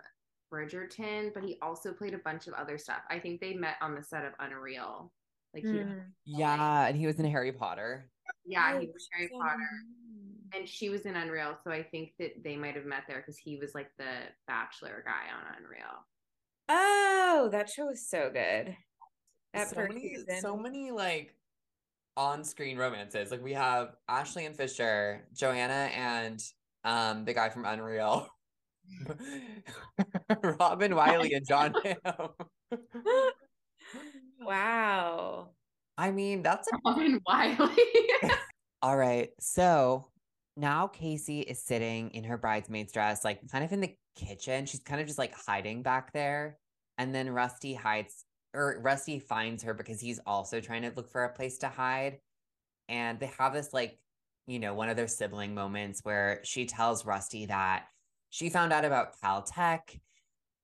Bridgerton, but he also played a bunch of other stuff. I think they met on the set of Unreal. Like he, Mm. Yeah, and he was in Harry Potter. yeah, Oh, he was Harry so Potter. And she was in Unreal, so I think that they might have met there because he was like the bachelor guy on Unreal. Oh, that show was so good. That so many, season. so many like on-screen romances. Like we have Ashley and Fisher, Johanna and um the guy from Unreal, (laughs) (laughs) Robin Wiley and Jon (laughs) Hamm. wow. I mean, that's a (laughs) Robin Wiley. All right. So now Casey is sitting in her bridesmaid's dress, like kind of in the kitchen. She's kind of just like hiding back there. And then Rusty hides, or Rusty finds her because he's also trying to look for a place to hide. And they have this, like, you know, one of their sibling moments where she tells Rusty that she found out about Caltech.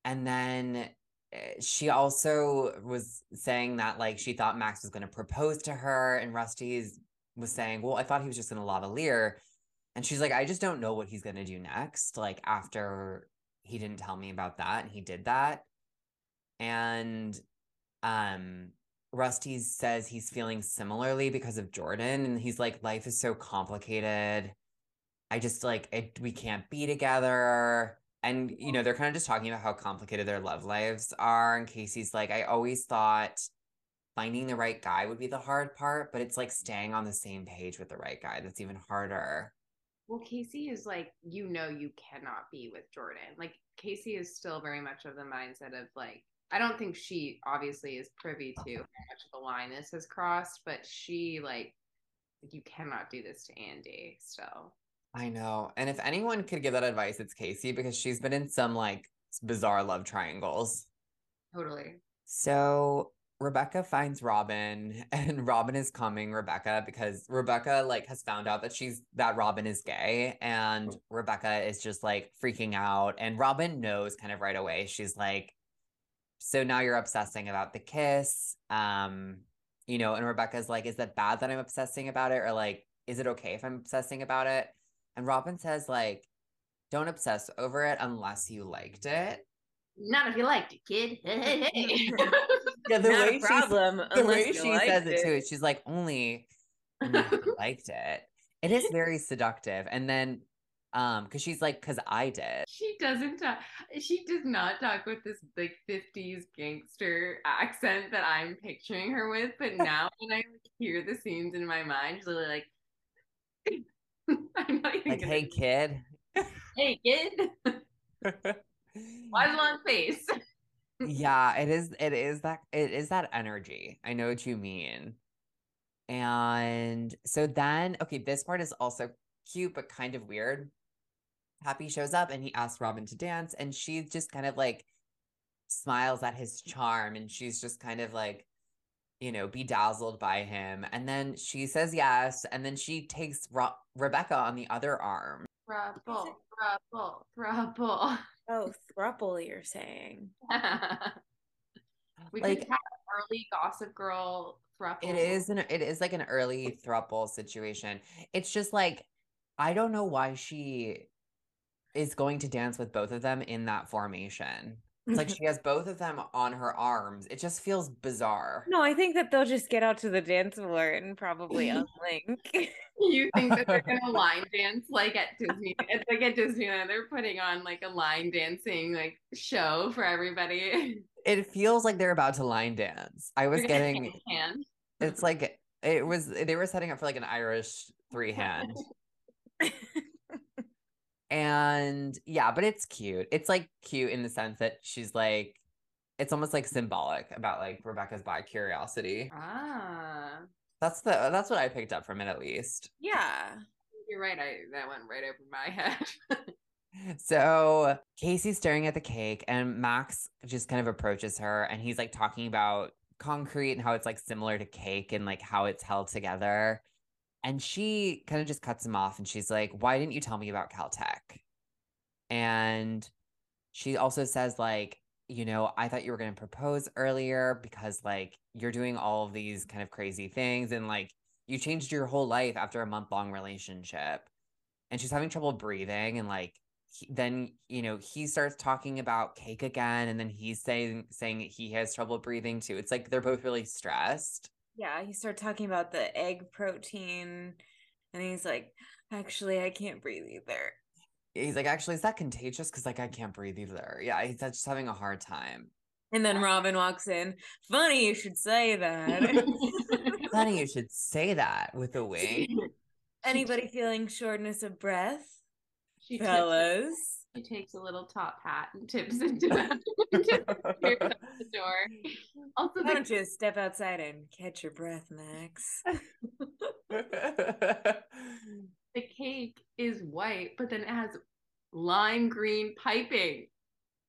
And then eh, she also was saying that, like, she thought Max was going to propose to her. And Rusty's was saying, Well, I thought he was just going to lavalier. And she's like, I just don't know what he's going to do next. Like, after he didn't tell me about that and he did that. And um, Rusty says he's feeling similarly because of Jordan. And he's like, Life is so complicated. I just like, it, we can't be together. And, you know, oh. they're kind of just talking about how complicated their love lives are. And Casey's like, I always thought finding the right guy would be the hard part, but it's like staying on the same page with the right guy that's even harder. well, Casey is like, you know, you cannot be with Jordan. Like, Casey is still very much of the mindset of like, I don't think she obviously is privy to how much of a line this has crossed, but she like you cannot do this to Andy. So I know. And if anyone could give that advice, it's Casey because she's been in some like bizarre love triangles. totally. So Rebecca finds Robin (laughs) and Robin is coming Rebecca because Rebecca like has found out that she's that Robin is gay and Rebecca is just like freaking out and Robin knows kind of right away. She's like so now you're obsessing about the kiss. Um you know, and Rebecca's like is that bad that I'm obsessing about it or like is it okay if I'm obsessing about it? And Robin says like don't obsess over it unless you liked it. Not if you liked it, kid. (laughs) Yeah, the Not way a she problem. the way she says it too, she's like, only only if you (laughs) liked it. It is very seductive. And then um, because she's like, because I did. she doesn't talk. She does not talk with this like '50s gangster accent that I'm picturing her with. But (laughs) now when I hear the scenes in my mind, she's literally like, (laughs) "I'm not even Like, gonna- hey kid. (laughs) hey kid, why's long face?" yeah, it is it is that it is that energy. I know what you mean. And so then, okay, this part is also cute but kind of weird. Cappie shows up and he asks Robin to dance, and she just kind of like smiles at his charm, and she's just kind of like, you know, bedazzled by him. And then she says yes, and then she takes Ro- Rebecca on the other arm. Thruple, thruple, thruple. Oh, thruple, you're saying. (laughs) we Like- could have early Gossip Girl thruple. It is an it is like an early thruple situation. It's just like I don't know why she is going to dance with both of them in that formation. It's like (laughs) she has both of them on her arms. It just feels bizarre. No, I think that they'll just get out to the dance floor and probably (laughs) unlink. You think that they're gonna (laughs) line dance like at Disney? It's like at Disneyland, they're putting on like a line dancing like show for everybody. It feels like they're about to line dance. I was getting hand. it's like it was they were setting up for like an Irish three hand. And yeah, but it's cute. It's like cute in the sense that she's like, it's almost like symbolic about like Rebecca's bi curiosity. Ah, That's the that's what I picked up from it at least. yeah. you're right. I that went right over my (laughs) head. So Casey's staring at the cake, and Max just kind of approaches her, and he's like talking about concrete and how it's like similar to cake and like how it's held together. And she kind of just cuts him off, and she's like, "Why didn't you tell me about Caltech?" And she also says like, you know, I thought you were going to propose earlier because like you're doing all of these kind of crazy things, and like you changed your whole life after a month long relationship. And she's having trouble breathing, and like he, then you know he starts talking about cake again and then he's saying saying he has trouble breathing too it's like they're both really stressed Yeah, he started talking about the egg protein and he's like, actually, I can't breathe either. he's like actually is that contagious because like i can't breathe either yeah he's just having a hard time And then Robin walks in. Funny you should say that. (laughs) funny you should say that with a wink (laughs) Anybody feeling shortness of breath? She tips, Fellas. She takes a little top hat and tips into that. (laughs) (laughs) The door. Also, Why don't you step outside and catch your breath, Max? (laughs) the cake is white, but then it has lime green piping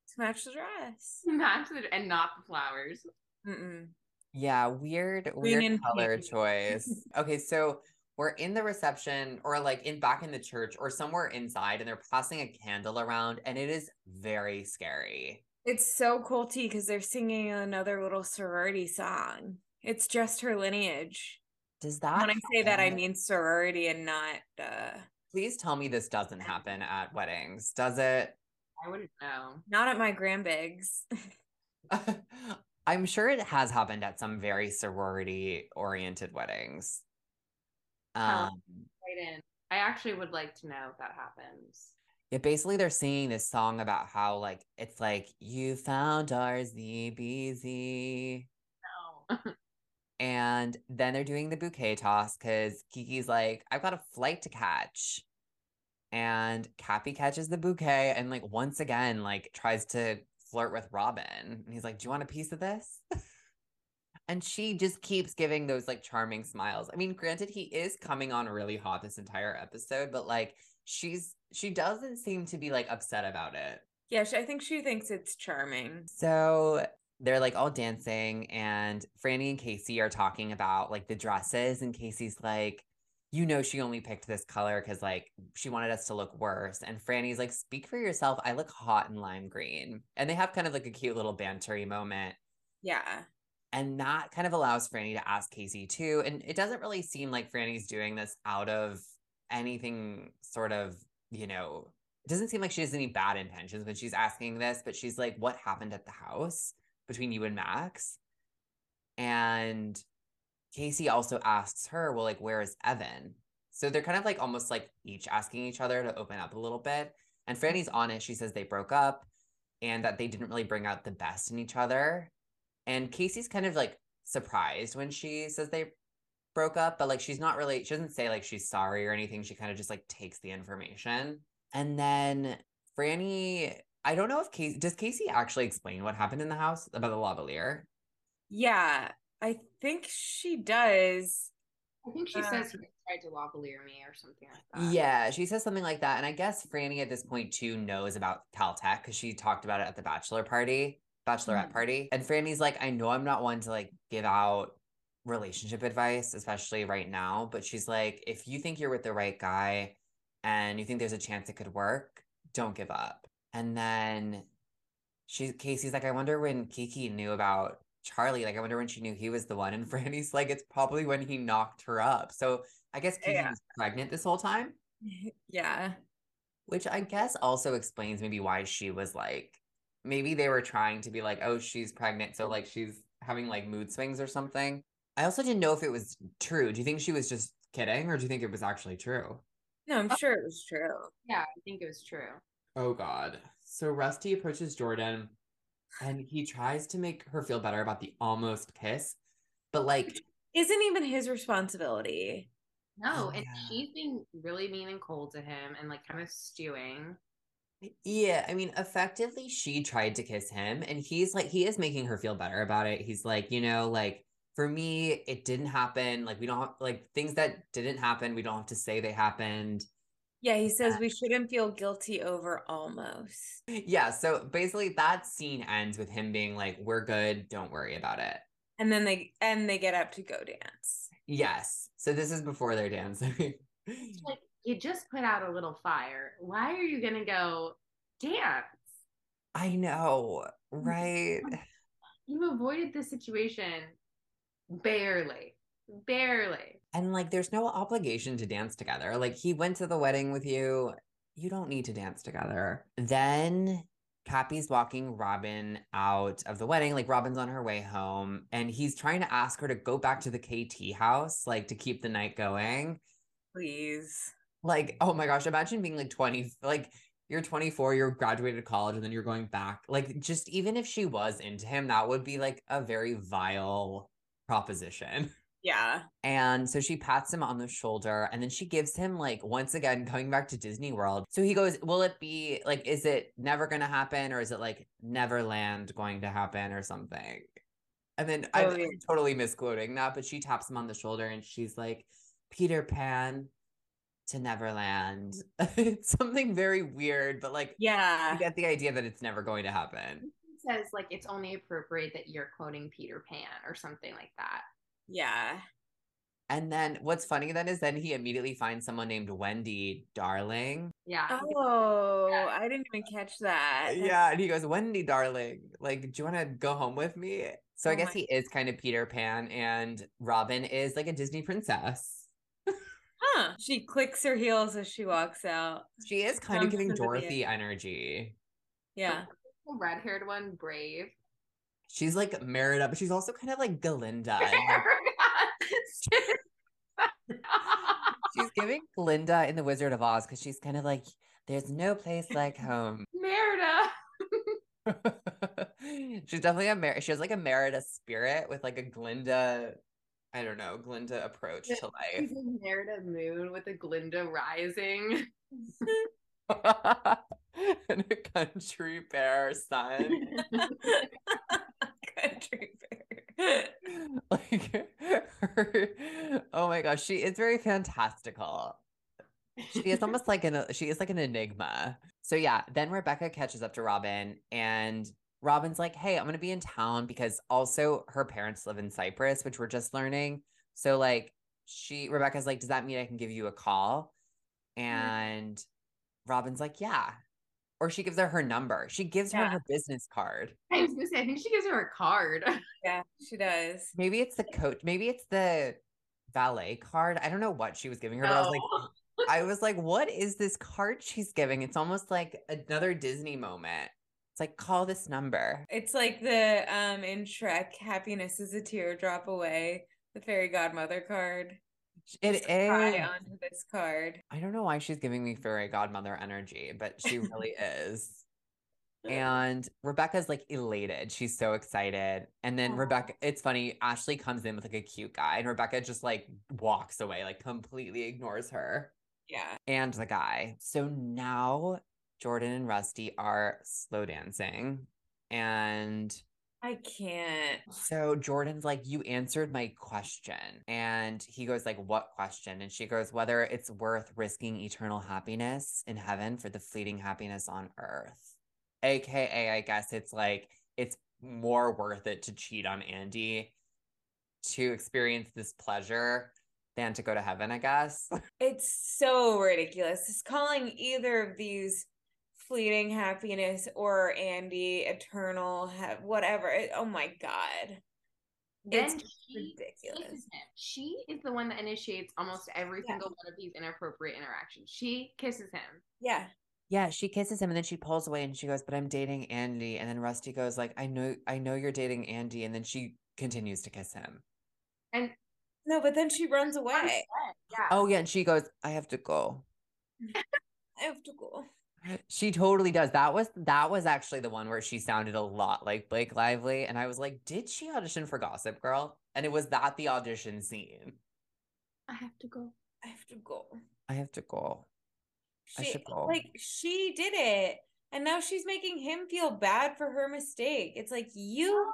To match the dress. to match it, and not the flowers. Mm-mm. yeah weird weird and color pink. choice okay so we're in the reception or like in back in the church or somewhere inside and they're passing a candle around and it is very scary It's so culty because they're singing another little sorority song. It's just her lineage. does that when I say that, I mean sorority and not uh Please tell me this doesn't happen at weddings. Does it? I wouldn't know. not at my grandbigs. (laughs) (laughs) I'm sure it has happened at some very sorority oriented weddings. Oh. Um, Right in. I actually would like to know if that happens. yeah, basically they're singing this song about how like it's like you found our ZBZ. No. (laughs) And then they're doing the bouquet toss because Kiki's like, I've got a flight to catch. And Cappie catches the bouquet and like once again, like tries to flirt with Robin. And he's like, Do you want a piece of this? (laughs) and she just keeps giving those like charming smiles. I mean, granted, he is coming on really hot this entire episode, but like she's she doesn't seem to be like upset about it. Yeah, she, I think she thinks it's charming. So they're like all dancing, and Frannie and Casey are talking about like the dresses, and Casey's like, you know, she only picked this color because like she wanted us to look worse. And Frannie's like, speak for yourself. I look hot in lime green. And they have kind of like a cute little bantery moment. Yeah. And that kind of allows Frannie to ask Casey too. And it doesn't really seem like Frannie's doing this out of anything sort of, you know, it doesn't seem like she has any bad intentions when she's asking this, but she's like, what happened at the house between you and Max? And Casey also asks her, well, like, where is Evan? So they're kind of like almost like each asking each other to open up a little bit. And Frannie's honest. She says they broke up and that they didn't really bring out the best in each other. And Casey's kind of like surprised when she says they broke up, but like she's not really, she doesn't say like she's sorry or anything. She kind of just like takes the information. And then Frannie, I don't know if Casey, does Casey actually explain what happened in the house about the lavalier? Yeah, I think she does. I think she Uh, says he tried to lavalier me or something like that. Yeah, she says something like that. And I guess Frannie at this point too knows about Caltech because she talked about it at the bachelor party, bachelorette Mhm. party. And Frannie's like, I know I'm not one to like give out relationship advice, especially right now, but she's like, if you think you're with the right guy and you think there's a chance it could work, don't give up. And then she Casey's like, I wonder when Kiki knew about Charlie. Like, I wonder when she knew he was the one. (laughs) And Frannie's like, it's probably when he knocked her up. So I guess Kiki Yeah. was pregnant this whole time. (laughs) Yeah. Which I guess also explains maybe why she was like, maybe they were trying to be like, oh, she's pregnant. So like she's having like mood swings or something. I also didn't know if it was true. Do you think she was just kidding or do you think it was actually true? No, I'm oh. sure it was true. Yeah, I think it was true. Oh, God. So Rusty approaches Jordan and he tries to make her feel better about the almost kiss. But like, Isn't even his responsibility. No, Oh, and yeah. she's being really mean and cold to him and like kind of stewing. Yeah, I mean, effectively, she tried to kiss him, and he's like, he is making her feel better about it. He's like, you know, like for me, it didn't happen. Like, we don't have, like things that didn't happen, we don't have to say they happened. Yeah, he says we shouldn't feel guilty over almost. Yeah, so basically, that scene ends with him being like, we're good, don't worry about it. And then they and they get up to go dance. Yes, so this is before they're dancing. Like you just put out a little fire. Why are you gonna go dance? I know, right? (laughs) You avoided the situation barely. Barely. And like, there's no obligation to dance together. Like, he went to the wedding with you. You don't need to dance together. Then Cappie's walking Robin out of the wedding. Like, Robin's on her way home, and he's trying to ask her to go back to the KT house, like, to keep the night going. Please. Like, oh my gosh, imagine being like 20, like, you're 24, you're graduated college, and then you're going back. Like, just even if she was into him, that would be like a very vile proposition. (laughs) Yeah. And so she pats him on the shoulder and then she gives him, like, once again, coming back to Disney World. So he goes, Will it be like, is it never going to happen? Or is it like Neverland going to happen or something? And then oh, I'm, Oh, yeah. I'm totally misquoting that, but she taps him on the shoulder and she's like, Peter Pan to Neverland. it's (laughs) something very weird, but like, Yeah. you get the idea that it's never going to happen. He says like it's only appropriate that you're quoting Peter Pan or something like that. Yeah. And then what's funny then is then he immediately finds someone named Wendy Darling. Yeah. Oh, I didn't even catch that. Uh, yeah, and he goes, Wendy Darling, like, do you want to go home with me? So I Oh guess my- he is kind of Peter Pan, and Robin is like a Disney princess. Huh. She clicks her heels as she walks out. She is kind of giving Dorothy energy. Yeah. The red haired one, brave. She's like Merida, but she's also kind of like Galinda. (laughs) (laughs) she's giving Glinda in The Wizard of Oz because she's kind of like, there's no place like home. (laughs) Merida. she's definitely a Mer- she has like a Merida spirit with like a Glinda, I don't know, Glinda approach to life. She's in Merida moon with a Glinda rising. (laughs) (laughs) and a country bear son. Country bear. (laughs) like her, oh my gosh, she is very fantastical. She is almost like an she is like an enigma. So yeah, then Rebecca catches up to Robin and Robin's like, "Hey, I'm going to be in town because also her parents live in Cyprus, which we're just learning. So like she Rebecca's like, "Does that mean I can give you a call?" Mm-hmm. And Robin's like, "Yeah." Or she gives her her number. She gives her Yeah. her business card. (laughs) I was gonna say, I think she gives her a card. (laughs) Yeah, she does. Maybe it's the coach. Maybe it's the valet card. I don't know what she was giving her, but I was like, I was like, what is this card she's giving? It's almost like another Disney moment. Like, call this number. It's like the um in Shrek, happiness is a teardrop away. The fairy godmother card. It Just is. onto this card. I don't know why she's giving me fairy godmother energy, but she really is. And Rebecca's like elated. She's so excited. And then Aw. Rebecca, it's funny, Ashley comes in with like a cute guy, and Rebecca just like walks away, like completely ignores her. Yeah. and the guy. So now Jordan and Rusty are slow dancing. And I can't. so Jordan's like, You answered my question. And he goes, like, what question? And she goes, whether it's worth risking eternal happiness in heaven for the fleeting happiness on earth. AKA, I guess it's like it's more worth it to cheat on Andy to experience this pleasure than to go to heaven, I guess. (laughs) It's so ridiculous. It's calling either of these fleeting happiness or Andy eternal ha- whatever. It- oh my god. Then It's she ridiculous. him. She is the one that initiates almost every Yeah. single one of these inappropriate interactions. She kisses him. Yeah. Yeah, she kisses him and then she pulls away and she goes, "But I'm dating Andy." And then Rusty goes like, "I know I know you're dating Andy." And then she continues to kiss him. And No, but then she runs away. yeah. Oh yeah, and she goes, "I have to go." (laughs) I have to go. She totally does. That was that was actually the one where she sounded a lot like Blake Lively and I was like, "Did she audition for Gossip Girl?" And it was that the audition scene. I have to go. I have to go. I have to go. I should go. like she did it, and now she's making him feel bad for her mistake. It's like you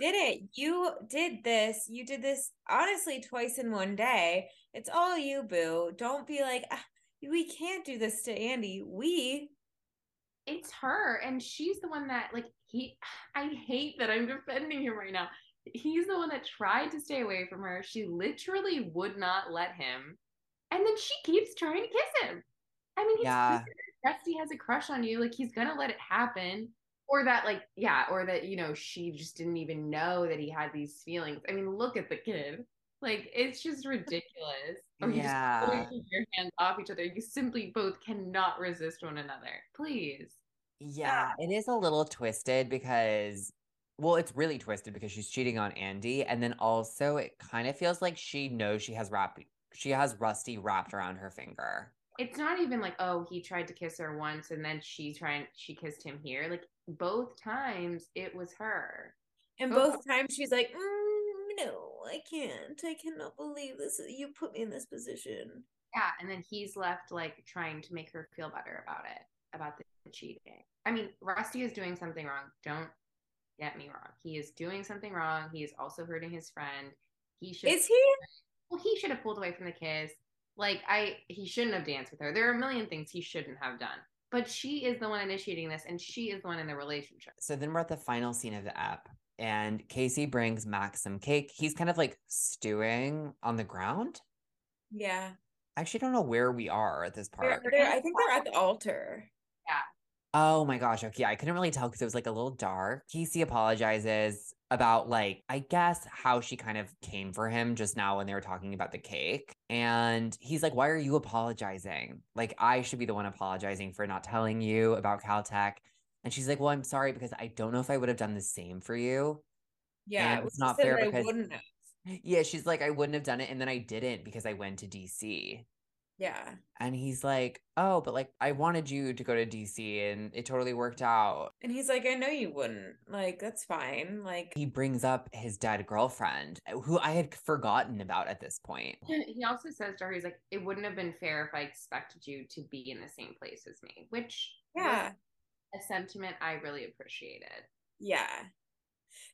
did it. You did this. You did this honestly twice in one day. It's all you, boo. Don't be like, "Ah, we can't do this to Andy. We It's her, and she's the one that like he. I hate that I'm defending him right now. He's the one that tried to stay away from her. She literally would not let him, and then she keeps trying to kiss him. I mean, he's Yeah. weird. Has a crush on you. Like he's gonna let it happen, or that like yeah, or that you know she just didn't even know that he had these feelings. I mean, look at the kid. Like it's just ridiculous. Or you just Yeah. totally your hands off each other. You simply both cannot resist one another. Please. Yeah, it is a little twisted because, well, it's really twisted because she's cheating on Andy, and then also it kind of feels like she knows she has wrapped she has Rusty wrapped around her finger. It's not even like, oh, he tried to kiss her once and then she tried she kissed him here. Like both times it was her. and Oh. both times she's like, mm, no, I can't. I cannot believe this. You put me in this position. Yeah, and then he's left like trying to make her feel better about it, about the cheating. I mean, Rusty is doing something wrong. Don't get me wrong. He is doing something wrong. He is also hurting his friend. He should Is he? well, he should have pulled away from the kiss. Like I he shouldn't have danced with her. There are a million things he shouldn't have done. But she is the one initiating this and she is the one in the relationship. So then we're at the final scene of the app, and Casey brings Max some cake. He's kind of like stewing on the ground. Yeah. I actually don't know where we are at this They're, part. they're, I think they're at the altar. Yeah. Oh my gosh. Okay. I couldn't really tell because it was like a little dark. Casey apologizes about, like, I guess how she kind of came for him just now when they were talking about the cake. And he's like, Why are you apologizing? Like, I should be the one apologizing for not telling you about Caltech. And she's like, Well, I'm sorry because I don't know if I would have done the same for you. Yeah, And it's she not fair that I because- wouldn't have. Yeah. She's like, I wouldn't have done it. And then I didn't because I went to DC. Yeah. And he's like, Oh, but like, I wanted you to go to DC and it totally worked out. And he's like, I know you wouldn't. Like, that's fine. Like, he brings up his dead girlfriend, uh, who I had forgotten about at this point. He also says to her, he's like, it wouldn't have been fair if I expected you to be in the same place as me, which Yeah. A sentiment I really appreciated. Yeah.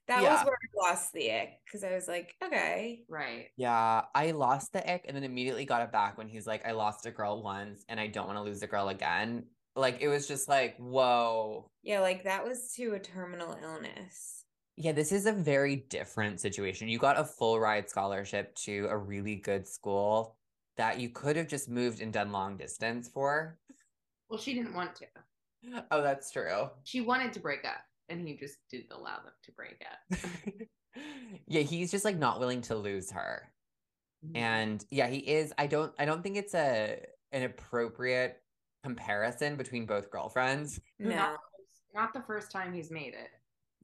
That Yeah. was where I lost the ick because I was like, okay. Right. Yeah, I lost the ick and then immediately got it back when he's like, I lost a girl once and I don't want to lose a girl again. Like it was just like, whoa. Yeah, like that was to a terminal illness. Yeah, this is a very different situation. You got a full ride scholarship to a really good school that you could have just moved and done long distance for. Well, she didn't want to. Oh, that's true. She wanted to break up, and he just didn't allow them to break up. (laughs) yeah, he's just like not willing to lose her. Mm-hmm. And yeah, he is. I don't I don't think it's a an appropriate comparison between both girlfriends. (laughs) No. Not, not the first time he's made it.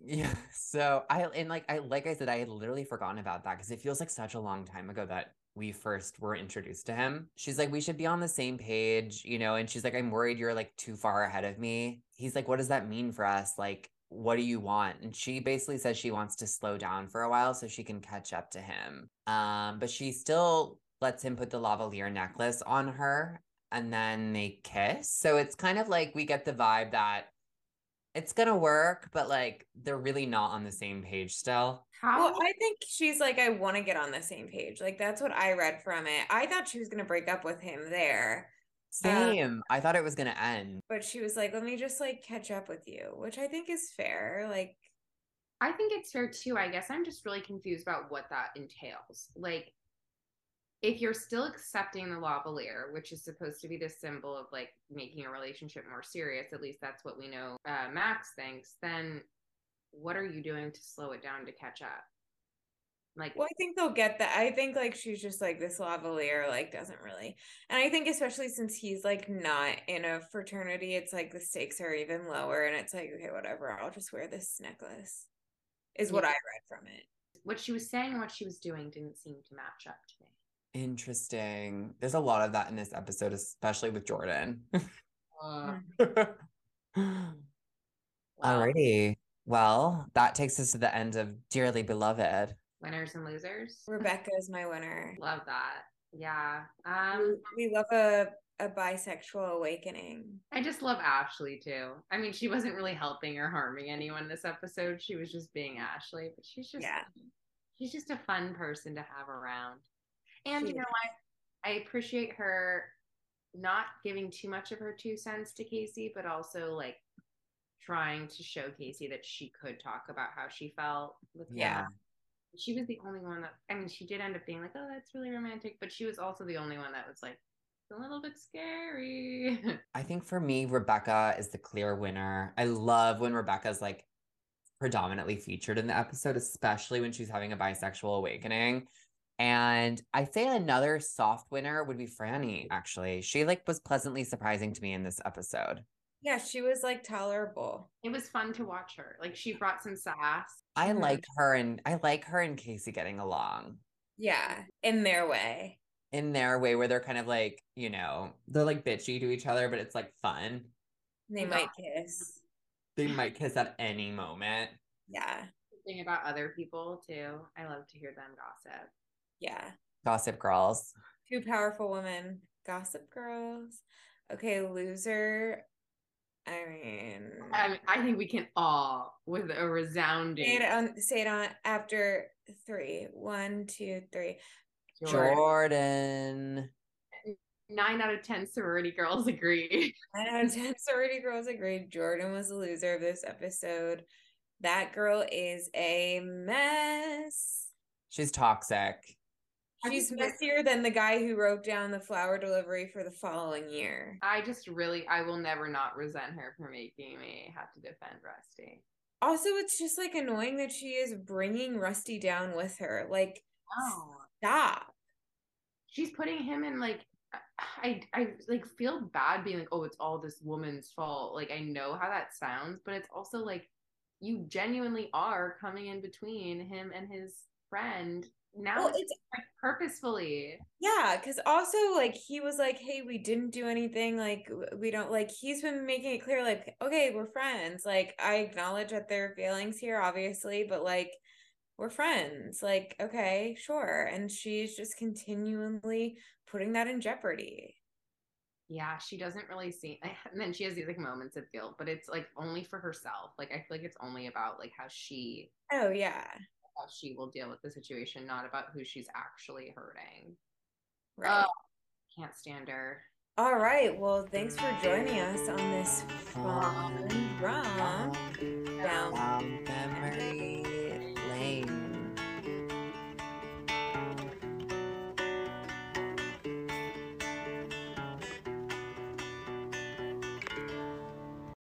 Yeah. (laughs) So I and like I like I said, I had literally forgotten about that because it feels like such a long time ago that we first were introduced to him. She's like, we should be on the same page, you know, and she's like, I'm worried you're like too far ahead of me. He's like, what does that mean for us? Like, what do you want? And she basically says she wants to slow down for a while so she can catch up to him. Um, but she still lets him put the lavalier necklace on her and then they kiss. So it's kind of like we get the vibe that it's gonna work, but like they're really not on the same page still. How? Well, I think she's like, I want to get on the same page. Like that's what I read from it. I thought she was gonna break up with him there. Um, same. I thought it was gonna end. But she was like, let me just like catch up with you, which I think is fair. Like, I think it's fair too. I guess I'm just really confused about what that entails. Like, if you're still accepting the lavalier, which is supposed to be the symbol of like making a relationship more serious, at least that's what we know uh, Max thinks, then what are you doing to slow it down to catch up? Like, well, I think they'll get that. I think like she's just like this lavalier, like doesn't really. And I think especially since he's like not in a fraternity, it's like the stakes are even lower. And it's like, okay, whatever. I'll just wear this necklace, is what Yeah. I read from it. what she was saying and what she was doing didn't seem to match up to me. Interesting. There's a lot of that in this episode, especially with Jordan. Uh, Mm. (laughs) wow. Alrighty. Well, that takes us to the end of Dearly Beloved. Winners and losers. Rebecca is my winner. Love that. Yeah. Um, we, we love a a bisexual awakening. I just love Ashley too. I mean, she wasn't really helping or harming anyone this episode. She was just being Ashley, but she's just Yeah. she's just a fun person to have around. And She you know what? I appreciate her not giving too much of her two cents to Casey, but also like trying to show Casey that she could talk about how she felt with him. Yeah. She was the only one that I mean, she did end up being like, "Oh, that's really romantic," but she was also the only one that was like a little bit scary. (laughs) I think for me, Rebecca is the clear winner. I love when Rebecca's like predominantly featured in the episode, especially when she's having a bisexual awakening. And I say another soft winner would be Frannie, actually. She like was pleasantly surprising to me in this episode. Yeah, she was like tolerable. It was fun to watch her. Like she brought some sass. I like her and I like her and Casey getting along Yeah, in their way. in their way where they're kind of like, you know, they're like bitchy to each other, but it's like fun. They might kiss. They might kiss at any moment. Yeah, Thing about other people too. I love to hear them gossip. Yeah. Gossip girls. Two powerful women. Gossip girls. Okay, loser. I mean, I mean, I think we can all with a resounding say it on say it on after three. One, two, three. Jordan. Jordan. Nine out of ten sorority girls agree. (laughs) Nine out of ten sorority girls agreed Jordan was the loser of this episode. That girl is a mess. She's toxic. She's messier than the guy who wrote down the flower delivery for the following year. I just really, I will never not resent her for making me have to defend Rusty. Also, it's just like annoying that she is bringing Rusty down with her. Like, Oh, stop. she's putting him in like I I like feel bad being like, oh, it's all this woman's fault. Like I know how that sounds, but it's also like you genuinely are coming in between him and his friend. Now Well, it's, like purposefully. yeah, because also like he was like, "Hey, we didn't do anything. Like, we don't like." He's been making it clear, like, "Okay, we're friends. Like, I acknowledge that there are feelings here, obviously, but like, we're friends. Like, okay, sure." And she's just continually putting that in jeopardy. yeah, she doesn't really see (laughs) and then she has these like moments of guilt, but it's like only for herself. Like I feel like it's only about like how she Oh yeah. How she will deal with the situation, not about who she's actually hurting. Right. Oh, can't stand her. All right. Well, thanks for joining us on this fun run down Um, memory